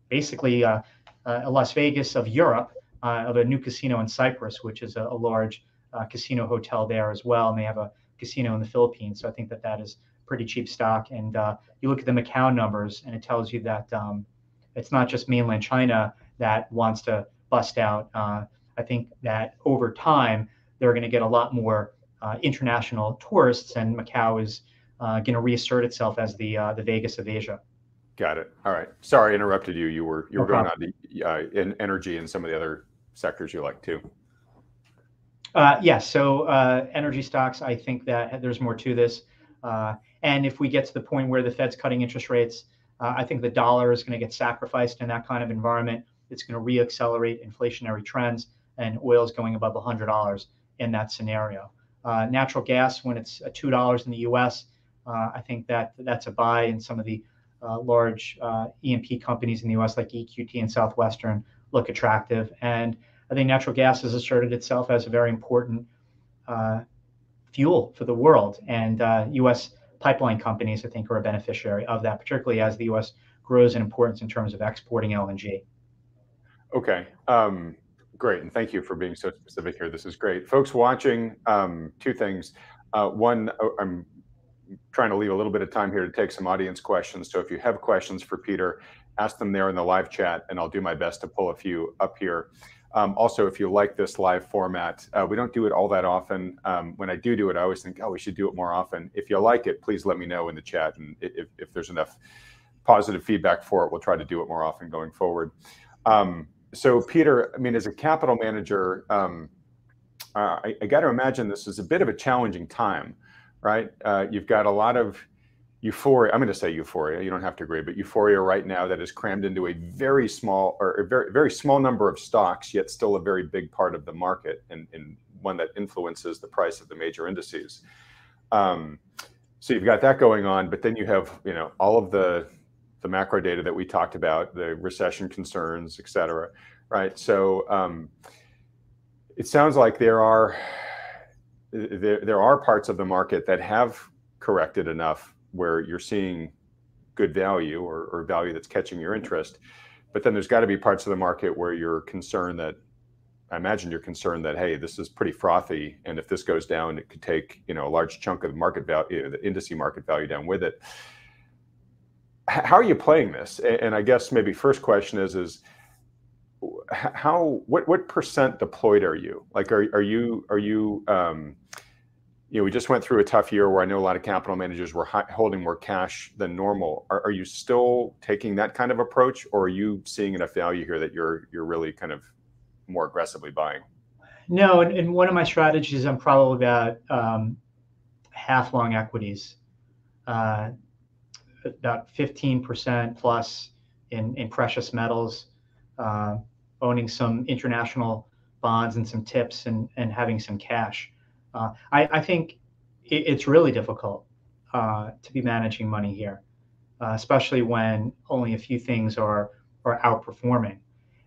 basically uh, uh, Las Vegas of Europe of a new casino in Cyprus, which is a, a large casino hotel there as well, and they have a casino in the Philippines. So I think that that is pretty cheap stock. And you look at the Macau numbers, and it tells you that um, it's not just mainland China that wants to bust out. I think that over time they're going to get a lot more uh, international tourists, and Macau is uh, going to reassert itself as the uh, the Vegas of Asia. Got it. All right. Sorry, I interrupted you. You were you were going on to uh, in energy and some of the other sectors you like too. Uh, yes. Yeah, so uh, energy stocks, I think that there's more to this. Uh, and if we get to the point where the Fed's cutting interest rates, uh, I think the dollar is going to get sacrificed in that kind of environment. It's going to reaccelerate inflationary trends, and oil is going above $100 in that scenario. Uh, natural gas, when it's two dollars in the U.S., uh, I think that that's a buy in some of the uh, large uh, E&P companies in the U.S. like EQT and Southwestern look attractive. And I think natural gas has asserted itself as a very important uh, fuel for the world. And U.S. pipeline companies, I think, are a beneficiary of that, particularly as the U.S. grows in importance in terms of exporting LNG. Okay. Um, Great, and thank you for being so specific here. This is great. Folks watching, um, two things. Uh, one, uh, I'm trying to leave a little bit of time here to take some audience questions. So if you have questions for Peter, ask them there in the live chat, and I'll do my best to pull a few up here. Um, also, if you like this live format, uh, we don't do it all that often. When I do do it, I always think, oh, we should do it more often. If you like it, please let me know in the chat, and if there's enough positive feedback for it, we'll try to do it more often going forward. So Peter, I mean, as a capital manager, um, uh, I, I got to imagine this is a bit of a challenging time, right? Uh, you've got a lot of euphoria. I'm going to say euphoria. You don't have to agree, but euphoria right now that is crammed into a very small or a very very small number of stocks, yet still a very big part of the market and, and one that influences the price of the major indices. Um, so you've got that going on, but then you have you know all of the the macro data that we talked about, the recession concerns, et cetera, right? So um, it sounds like there are there, there are parts of the market that have corrected enough where you're seeing good value or, or value that's catching your interest. But then there's got to be parts of the market where you're concerned that I imagine you're concerned that hey, this is pretty frothy, and if this goes down, it could take you know a large chunk of the market value, the industry market value down with it. How are you playing this? And I guess maybe first question is is how what what percent deployed are you? Like are are you are you um, you know, we just went through a tough year where I know a lot of capital managers were holding more cash than normal. Are, are, you still taking that kind of approach, or are you seeing enough value here that you're you're really kind of more aggressively buying? No, and, and one of my strategies, I'm probably about um, half long equities, uh, about 15% plus in, in precious metals, uh, owning some international bonds and some tips, and, and having some cash. Uh, I, I, think it, it's really difficult uh, to be managing money here, uh, especially when only a few things are are outperforming,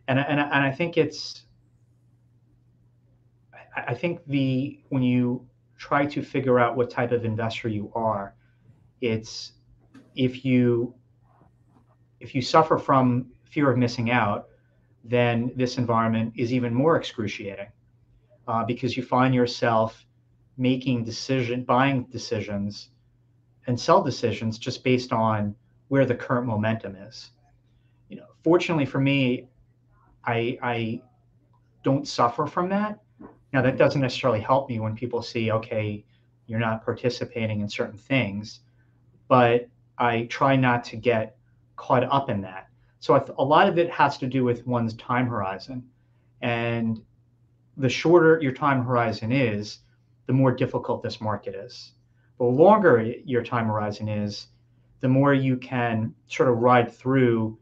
and and and I think it's. I think the when you try to figure out what type of investor you are, it's if you if you suffer from fear of missing out, then this environment is even more excruciating uh, because you find yourself making decision buying decisions and sell decisions just based on where the current momentum is. You know, fortunately for me, I I don't suffer from that. Now that doesn't necessarily help me when people see, okay, you're not participating in certain things, but I try not to get caught up in that. So a lot of it has to do with one's time horizon, and the shorter your time horizon is, the more difficult this market is. The longer your time horizon is, the more you can sort of ride through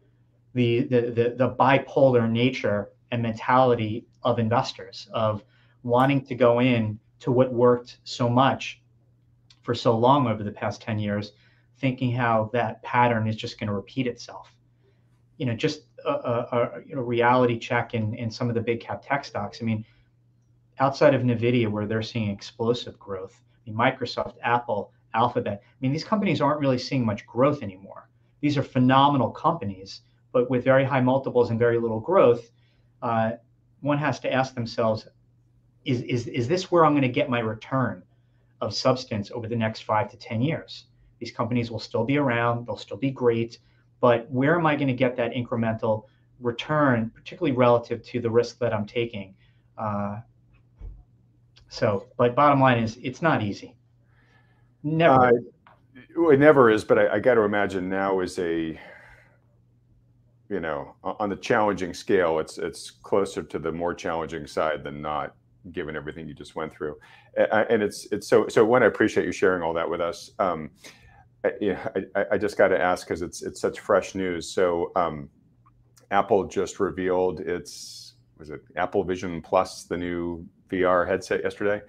the, the, the, the bipolar nature and mentality of investors, of wanting to go in to what worked so much for so long over the past 10 years, thinking how that pattern is just going to repeat itself. You know, just a, a, a you know, reality check in, in some of the big cap tech stocks. I mean, outside of NVIDIA, where they're seeing explosive growth, I mean, Microsoft, Apple, Alphabet, I mean, these companies aren't really seeing much growth anymore. These are phenomenal companies, but with very high multiples and very little growth, uh, one has to ask themselves, is, is, is this where I'm going to get my return of substance over the next five to 10 years? These companies will still be around, they'll still be great, but where am I going to get that incremental return, particularly relative to the risk that I'm taking? Uh, so, but bottom line is, it's not easy. Never. Uh, it never is, but I, I got to imagine now is a, you know, on the challenging scale, it's it's closer to the more challenging side than not, given everything you just went through. And it's it's so so. One, I appreciate you sharing all that with us. Um, I, I, I just got to ask because it's it's such fresh news. So, um, Apple just revealed its was it Apple Vision Plus, the new VR headset yesterday.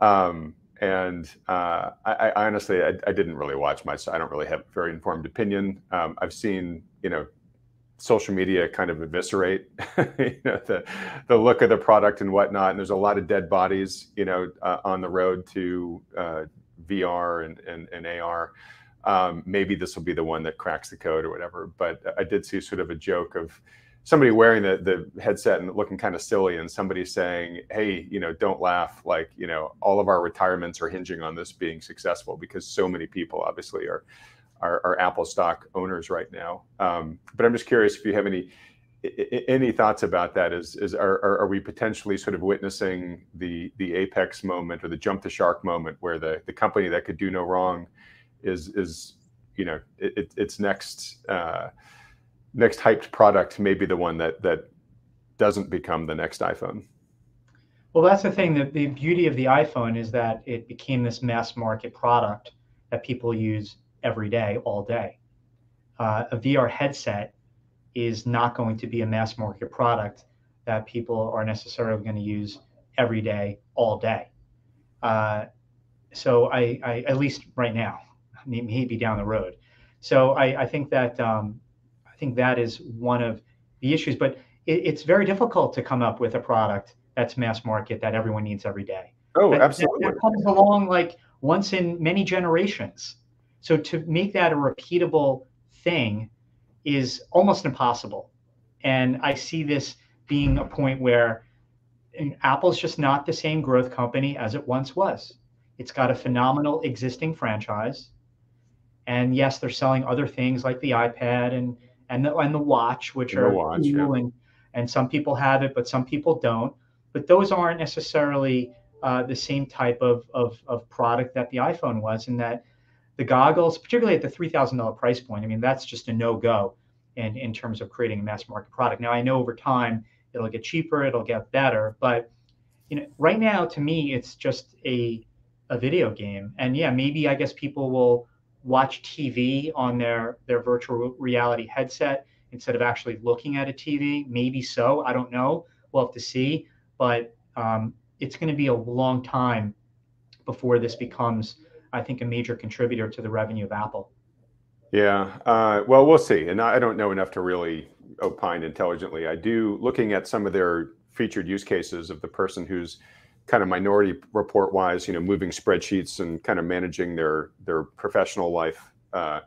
Um, and uh, I, I, honestly, I, I, didn't really watch much. So I don't really have a very informed opinion. Um, I've seen, you know, social media kind of eviscerate, you know, the the look of the product and whatnot. And there's a lot of dead bodies, you know, uh, on the road to uh, VR and, and, and AR. Um, maybe this will be the one that cracks the code or whatever. But I did see sort of a joke of somebody wearing the, the headset and looking kind of silly and somebody saying hey you know don't laugh like you know all of our retirements are hinging on this being successful because so many people obviously are are, are apple stock owners right now um, but i'm just curious if you have any any thoughts about that is is are, are we potentially sort of witnessing the the apex moment or the jump the shark moment where the the company that could do no wrong is is you know it, its next uh, next hyped product may be the one that that doesn't become the next iPhone. Well, that's the thing. That the beauty of the iPhone is that it became this mass market product that people use every day, all day. Uh, a VR headset is not going to be a mass market product that people are necessarily going to use every day, all day. Uh, so I, I, at least right now, maybe down the road. So I, I think that um, think that is one of the issues. But it, it's very difficult to come up with a product that's mass market that everyone needs every day. Oh, that, absolutely. That, that comes along like once in many generations. So to make that a repeatable thing is almost impossible. And I see this being a point where Apple's just not the same growth company as it once was. It's got a phenomenal existing franchise. And yes, they're selling other things like the iPad and and the and the watch, which And are watch, cool yeah. and and some people have it, but some people don't. But those aren't necessarily uh, the same type of, of of product that the iPhone was, and that the goggles, particularly at the three thousand dollar price point, I mean that's just a no go in in terms of creating a mass market product. Now I know over time it'll get cheaper, it'll get better, but you know right now to me it's just a a video game, and yeah maybe I guess people will watch TV on their their virtual reality headset instead of actually looking at a TV. Maybe so. I don't know. We'll have to see. But um, it's going to be a long time before this becomes, I think, a major contributor to the revenue of Apple. Yeah. Uh, well, we'll see. And I don't know enough to really opine intelligently. I do, looking at some of their featured use cases of the person who's kind of minority report wise, you know, moving spreadsheets and kind of managing their their professional life uh,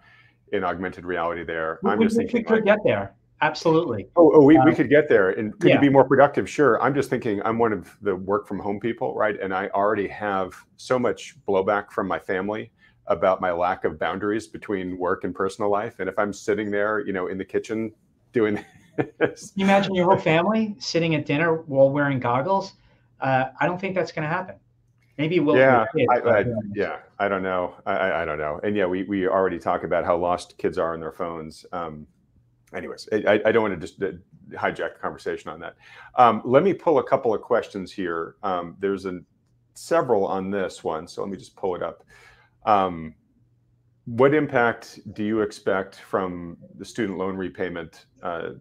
in augmented reality. There, We, I'm just we thinking. We could Like, get there. Absolutely. oh, oh, we, we Uh, could get there, and could yeah. you be more productive? Sure. I'm just thinking. I'm one of the work from home people, right? And I already have so much blowback from my family about my lack of boundaries between work and personal life. And if I'm sitting there, you know, in the kitchen doing this, Can you imagine your whole family sitting at dinner while wearing goggles? Uh, I don't think that's going to happen. Maybe we'll. yeah, kids, I, I, yeah, I don't know. I, I, don't know. And yeah, we, we already talk about how lost kids are in their phones. Um, anyways, I, I don't want to just uh, hijack the conversation on that. Um, let me pull a couple of questions here. Um, there's a, several on this one, so let me just pull it up. Um, what impact do you expect from the student loan repayment uh,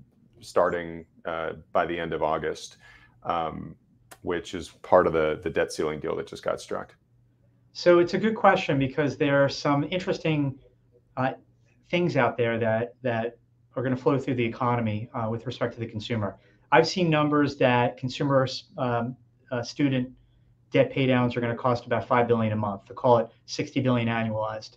starting uh, by the end of August, um, which is part of the, the debt ceiling deal that just got struck? So it's a good question because there are some interesting uh, things out there that that are going to flow through the economy uh, with respect to the consumer. I've seen numbers that consumer um, uh, student debt paydowns are going to cost about five billion a month. To call it 60 billion annualized.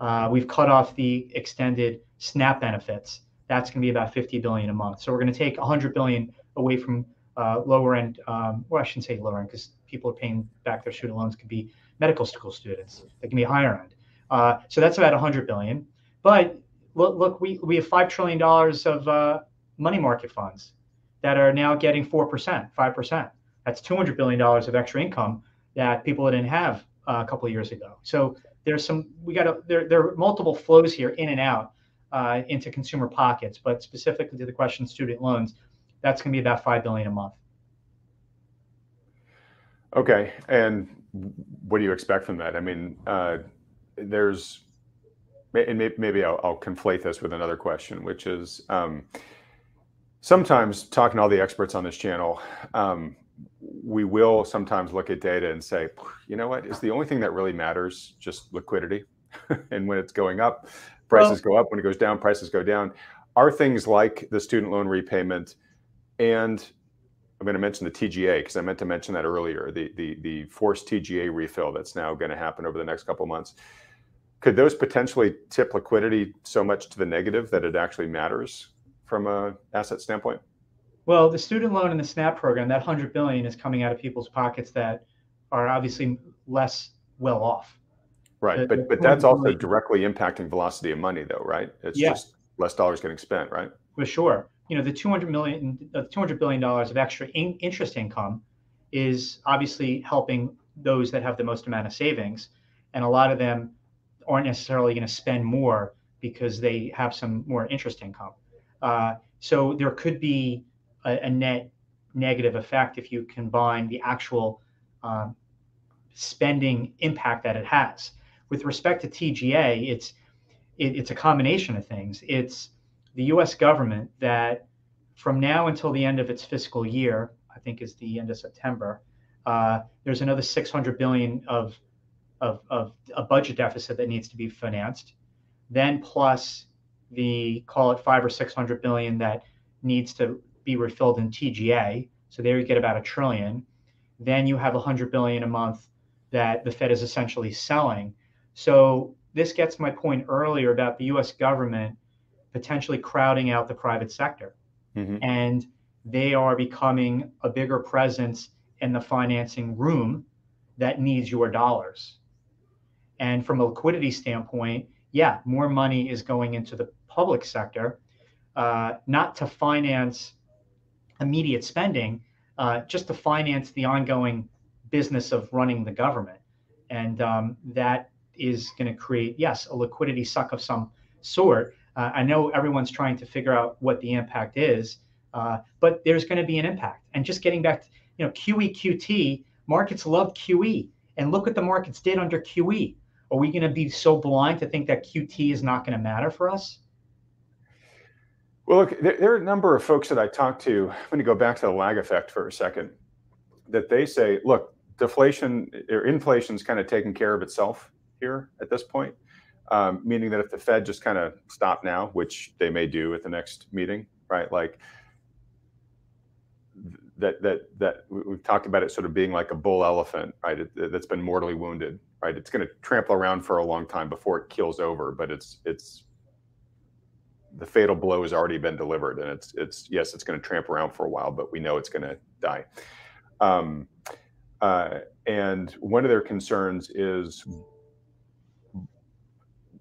Uh, we've cut off the extended SNAP benefits. That's going to be about 50 billion a month. So we're going to take 100 billion away from uh, lower end. Um, well, I shouldn't say lower end because people are paying back their student loans. Could be medical school students. They can be higher end. Uh, so that's about 100 billion. But look, look, we we have five trillion dollars of uh, money market funds that are now getting four percent, five percent. That's 200 billion dollars of extra income that people didn't have uh, a couple of years ago. So there's some we got to there there are multiple flows here in and out uh, into consumer pockets, but specifically to the question student loans, that's going to be about five billion a month. Okay, and what do you expect from that? I mean, uh, there's, and maybe I'll, I'll conflate this with another question, which is um, sometimes talking to all the experts on this channel, um, we will sometimes look at data and say, you know what, is the only thing that really matters just liquidity? and when it's going up, prices go up. When it goes down, prices go down. Are things like the student loan repayment and I'm going to mention the TGA because I meant to mention that earlier. The the the forced TGA refill that's now going to happen over the next couple of months. Could those potentially tip liquidity so much to the negative that it actually matters from a asset standpoint? Well, the student loan and the SNAP program, that 100 billion is coming out of people's pockets that are obviously less well off. Right, The- but the but that's also directly impacting velocity of money, though, right? It's Yeah. just less dollars getting spent, right? For sure. You know, the 200 million, uh, 200 billion dollars of extra in- interest income is obviously helping those that have the most amount of savings, and a lot of them aren't necessarily going to spend more because they have some more interest income. Uh, so there could be a, a net negative effect if you combine the actual um, spending impact that it has. With respect to TGA, it's it, it's a combination of things. It's the U.S. government that, from now until the end of its fiscal year, I think is the end of September, uh, there's another 600 billion of, of of a budget deficit that needs to be financed. Then plus the call it five or 600 billion that needs to be refilled in TGA. So there you get about a trillion. Then you have 100 billion a month that the Fed is essentially selling. So this gets my point earlier about the U.S. government potentially crowding out the private sector, Mhm. and they are becoming a bigger presence in the financing room that needs your dollars. And from a liquidity standpoint, yeah, more money is going into the public sector, uh, not to finance immediate spending, uh, just to finance the ongoing business of running the government. And um, that is going to create, yes, a liquidity suck of some sort. Uh, I know everyone's trying to figure out what the impact is, uh, but there's going to be an impact. And just getting back to, you know, QE, QT, markets love QE. And look what the markets did under QE. Are we going to be so blind to think that QT is not going to matter for us? Well, look, there, there, are a number of folks that I talked to. I'm going to go back to the lag effect for a second. That they say, look, deflation or inflation is kind of taking care of itself here at this point, um, meaning that if the Fed just kind of stop now, which they may do at the next meeting, right? Like that that that we've talked about it sort of being like a bull elephant, right? It, that's been mortally wounded, right? It's going to trample around for a long time before it kills over, but it's it's the fatal blow has already been delivered, and it's it's yes, it's going to tramp around for a while, but we know it's going to die. Um, uh, and one of their concerns is,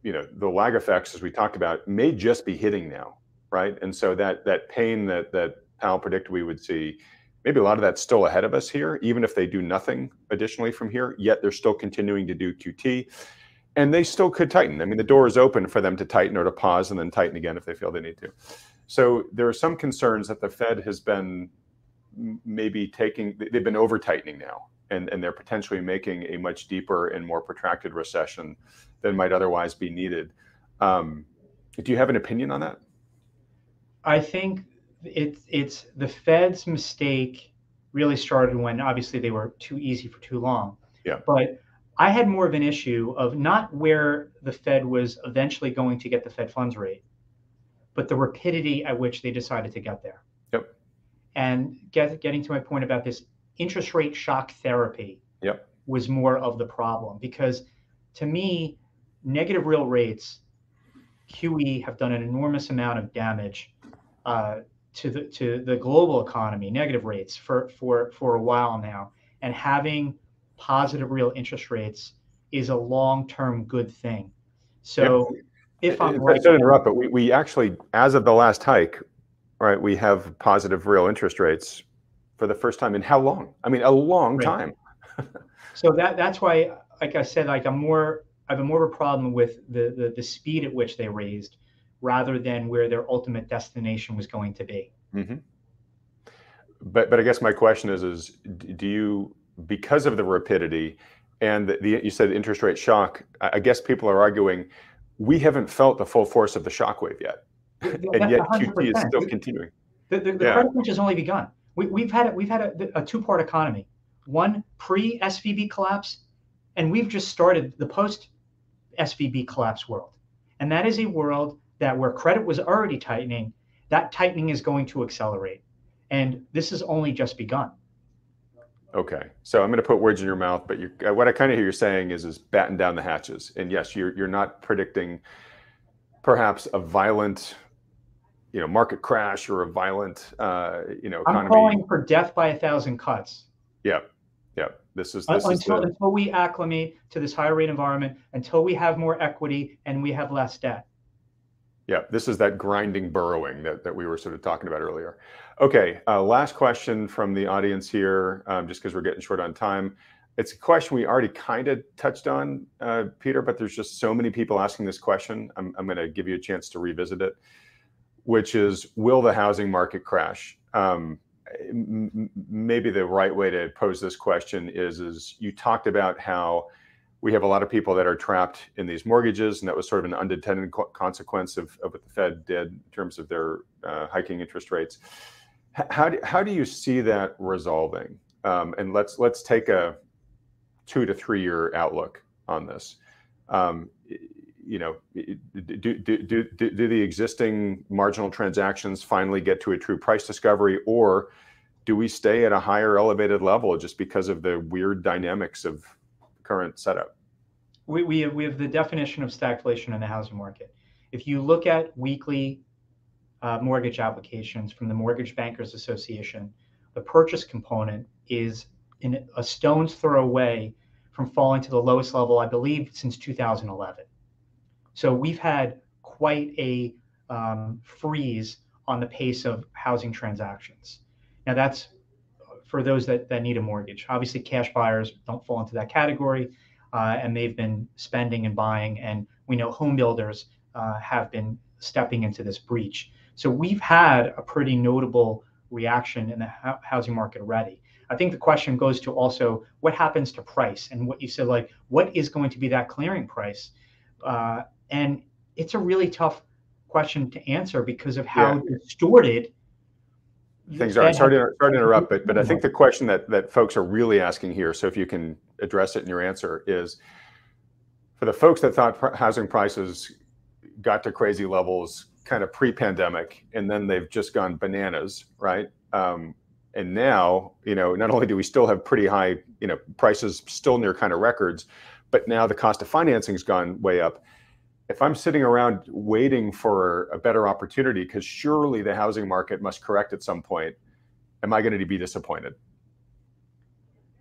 you know, the lag effects, as we talked about, may just be hitting now, right? And so that that pain that that Powell predicted we would see maybe a lot of that's still ahead of us here, even if they do nothing additionally from here, yet they're still continuing to do QT. And they still could tighten. I mean, the door is open for them to tighten or to pause and then tighten again if they feel they need to. So there are some concerns that the Fed has been maybe taking, they've been over tightening now, and, and they're potentially making a much deeper and more protracted recession than might otherwise be needed. Um, do you have an opinion on that? I think it's it's the Fed's mistake really started when obviously they were too easy for too long. Yeah. But I had more of an issue of not where the Fed was eventually going to get the Fed funds rate, but the rapidity at which they decided to get there. Yep. And get, getting to my point about this interest rate shock therapy yep. was more of the problem because to me, negative real rates, QE, have done an enormous amount of damage uh, to the to the global economy, negative rates for for for a while now, and having positive real interest rates is a long-term good thing. So if I'm right, I interrupt, but we, we actually, as of the last hike, right, we have positive real interest rates for the first time in how long? I mean, a long right. time. so that that's why, like I said, like I'm more I have a more of a problem with the, the the speed at which they raised rather than where their ultimate destination was going to be. Mm-hmm. But but I guess my question is is do you because of the rapidity and the, the you said interest rate shock? I guess people are arguing we haven't felt the full force of the shockwave yet, and yet 100%. QT is still continuing. The, the, the yeah. credit crunch has only begun. We, we've had we've had a, a two-part economy, one pre SVB collapse, and we've just started the post SVB collapse world, and that is a world that where credit was already tightening, that tightening is going to accelerate. And this has only just begun. Okay, so I'm going to put words in your mouth, but what I kind of hear you saying is, is batten down the hatches. And yes, you're you're not predicting perhaps a violent, you know, market crash or a violent, uh, you know, economy. I'm calling for death by a thousand cuts. Yeah. This is this until is the... until we acclimate to this higher rate environment, until we have more equity and we have less debt. Yeah, this is that grinding burrowing that, that we were sort of talking about earlier. Okay, uh, last question from the audience here, um, just because we're getting short on time. It's a question we already kind of touched on, uh, Peter, but there's just so many people asking this question. I'm, I'm going to give you a chance to revisit it, which is Will the housing market crash? Um, maybe the right way to pose this question is, is you talked about how we have a lot of people that are trapped in these mortgages, and that was sort of an unintended consequence of, of what the Fed did in terms of their uh, hiking interest rates. how do, how do you see that resolving? Um, and let's let's take a two to three year outlook on this. Um, you know, do, do, do, do the existing marginal transactions finally get to a true price discovery, or do we stay at a higher elevated level just because of the weird dynamics of current setup? We, we, have, we have the definition of stagflation in the housing market. If you look at weekly uh, mortgage applications from the Mortgage Bankers Association, the purchase component is in a stone's throw away from falling to the lowest level, I believe, since 2011. So we've had quite a um, freeze on the pace of housing transactions. Now that's for those that, that need a mortgage. Obviously, cash buyers don't fall into that category, uh, and they've been spending and buying. And we know home builders uh, have been stepping into this breach. So we've had a pretty notable reaction in the housing market already. I think the question goes to also what happens to price and what you said, like what is going to be that clearing price? Uh, and it's a really tough question to answer because of how yeah. distorted things are. Sorry to, sorry to interrupt, but but I think the question that that folks are really asking here, so if you can address it in your answer, is for the folks that thought housing prices got to crazy levels kind of pre-pandemic, and then they've just gone bananas, right? Um, and now, you know, not only do we still have pretty high, you know, prices still near kind of records, but now the cost of financing has gone way up if I'm sitting around waiting for a better opportunity, because surely the housing market must correct at some point, am I going to be disappointed?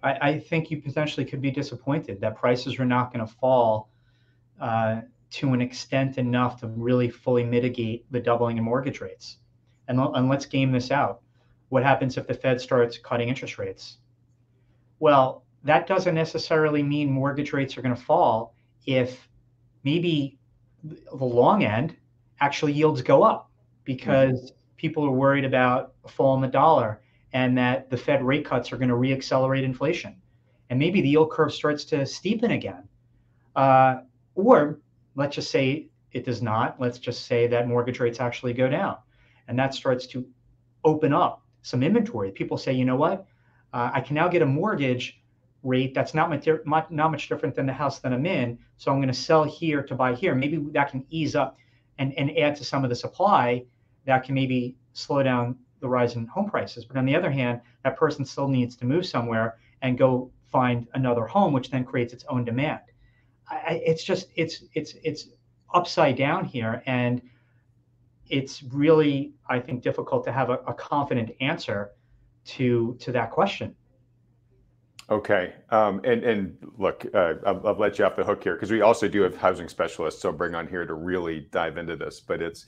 I, I think you potentially could be disappointed that prices are not going to fall uh, to an extent enough to really fully mitigate the doubling in mortgage rates. And, and let's game this out. What happens if the Fed starts cutting interest rates? Well, that doesn't necessarily mean mortgage rates are going to fall if maybe the long end, actually yields go up because mm-hmm. people are worried about a fall in the dollar and that the Fed rate cuts are going to reaccelerate inflation. And maybe the yield curve starts to steepen again. Uh, or let's just say it does not. Let's just say that mortgage rates actually go down. And that starts to open up some inventory. People say, you know what? Uh, I can now get a mortgage rate that's not much, not much different than the house that I'm in. So I'm going to sell here to buy here. Maybe that can ease up and, and add to some of the supply that can maybe slow down the rise in home prices. But on the other hand, that person still needs to move somewhere and go find another home, which then creates its own demand. I, it's just it's it's it's upside down here, and it's really I think difficult to have a, a confident answer to to that question. Okay. Um, and, and look, uh, I've, I'll, let you off the hook here because we also do have housing specialists. So bring on here to really dive into this. But it's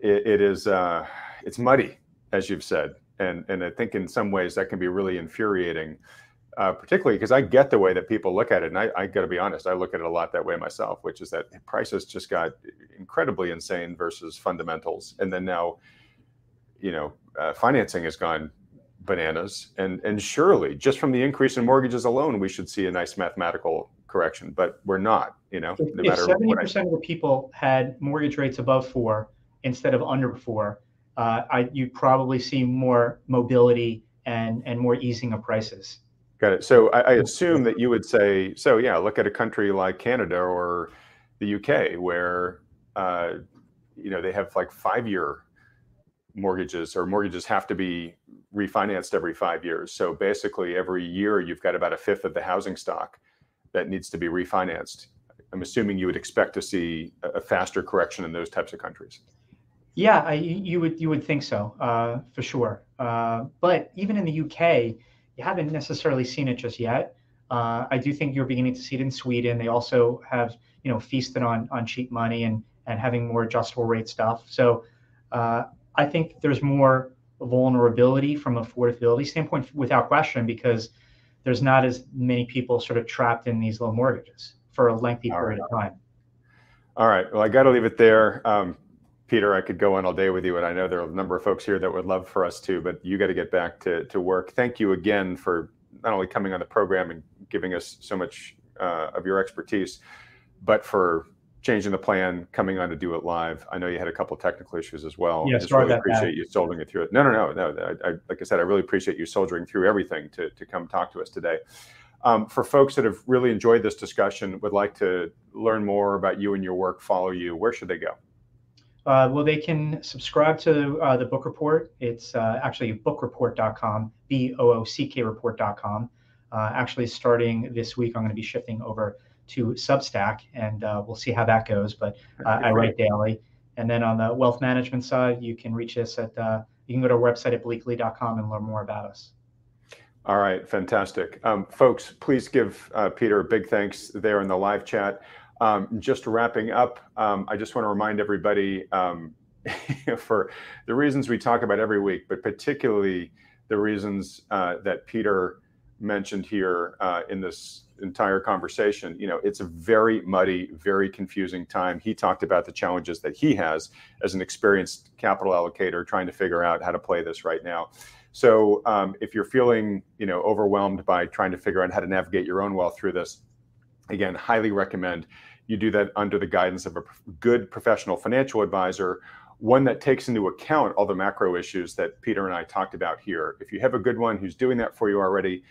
it, it is uh, it's muddy, as you've said, and and I think in some ways that can be really infuriating, uh, particularly because I get the way that people look at it, and I, I got to be honest, I look at it a lot that way myself, which is that prices just got incredibly insane versus fundamentals, and then now, you know, uh, financing has gone bananas. And and surely, just from the increase in mortgages alone, we should see a nice mathematical correction. But we're not. You know, no if seventy percent of the people had mortgage rates above four instead of under four, uh, I you'd probably see more mobility and and more easing of prices. Got it. So I, I assume that you would say, so yeah, look at a country like Canada or the UK, where uh, you know they have like five-year mortgages, or mortgages have to be refinanced every five years. So basically, every year you've got about a fifth of the housing stock that needs to be refinanced. I'm assuming you would expect to see a faster correction in those types of countries. Yeah, I, you would you would think so uh, for sure. Uh, but even in the UK, you haven't necessarily seen it just yet. Uh, I do think you're beginning to see it in Sweden. They also have you know feasted on on cheap money and and having more adjustable rate stuff. So uh, I think there's more vulnerability from affordability standpoint without question because there's not as many people sort of trapped in these low mortgages for a lengthy all period right. of time. All right. Well, I got to leave it there. Um, Peter, I could go on all day with you, and I know there are a number of folks here that would love for us to, but you got to get back to, to work. Thank you again for not only coming on the program and giving us so much uh, of your expertise, but for changing the plan, coming on to do it live. I know you had a couple technical issues as well. Yeah, I just really appreciate you soldiering it through it. No, no, no, no. I, I, like I said, I really appreciate you soldiering through everything to, to come talk to us today. Um, for folks that have really enjoyed this discussion, would like to learn more about you and your work, follow you, where should they go? Uh, well, they can subscribe to uh, the Boock Report. It's uh, actually boockreport.com, B O O C K report.com. Uh, actually, starting this week, I'm going to be shifting over to Substack, and uh, we'll see how that goes. But uh, I write daily. And then on the wealth management side, you can reach us at uh, you can go to our website at bleakley.com and learn more about us. All right, fantastic. Um, folks, please give uh, Peter a big thanks there in the live chat. Um, just wrapping up, um, I just want to remind everybody um, for the reasons we talk about every week, but particularly the reasons uh, that Peter mentioned here uh, in this entire conversation. You know, it's a very muddy, very confusing time. He talked about the challenges that he has as an experienced capital allocator trying to figure out how to play this right now. So um, if you're feeling, you know, overwhelmed by trying to figure out how to navigate your own wealth through this, again, highly recommend you do that under the guidance of a good professional financial advisor, one that takes into account all the macro issues that Peter and I talked about here. If you have a good one who's doing that for you already,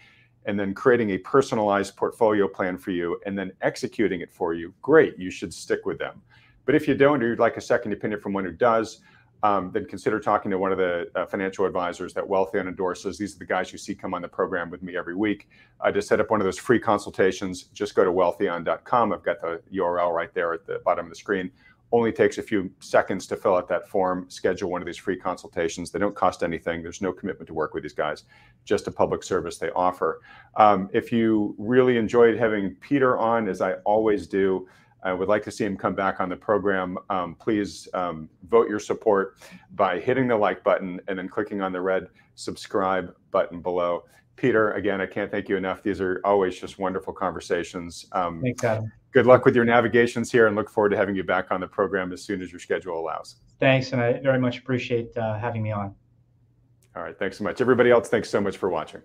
and then creating a personalized portfolio plan for you and then executing it for you, great, you should stick with them. But if you don't, or you'd like a second opinion from one who does, um, then consider talking to one of the uh, financial advisors that Wealthion endorses. These are the guys you see come on the program with me every week. Uh, to set up one of those free consultations, just go to wealthion.com. I've got the URL right there at the bottom of the screen. Only takes a few seconds to fill out that form, schedule one of these free consultations. They don't cost anything. There's no commitment to work with these guys, just a public service they offer. Um, if you really enjoyed having Peter on, as I always do, I would like to see him come back on the program. Um, please um, vote your support by hitting the like button and then clicking on the red subscribe button below. Peter, again, I can't thank you enough. These are always just wonderful conversations. Um, Thanks, Adam. Good luck with your navigations here and look forward to having you back on the program as soon as your schedule allows. Thanks, and I very much appreciate uh, having me on. All right, thanks so much. Everybody else, thanks so much for watching.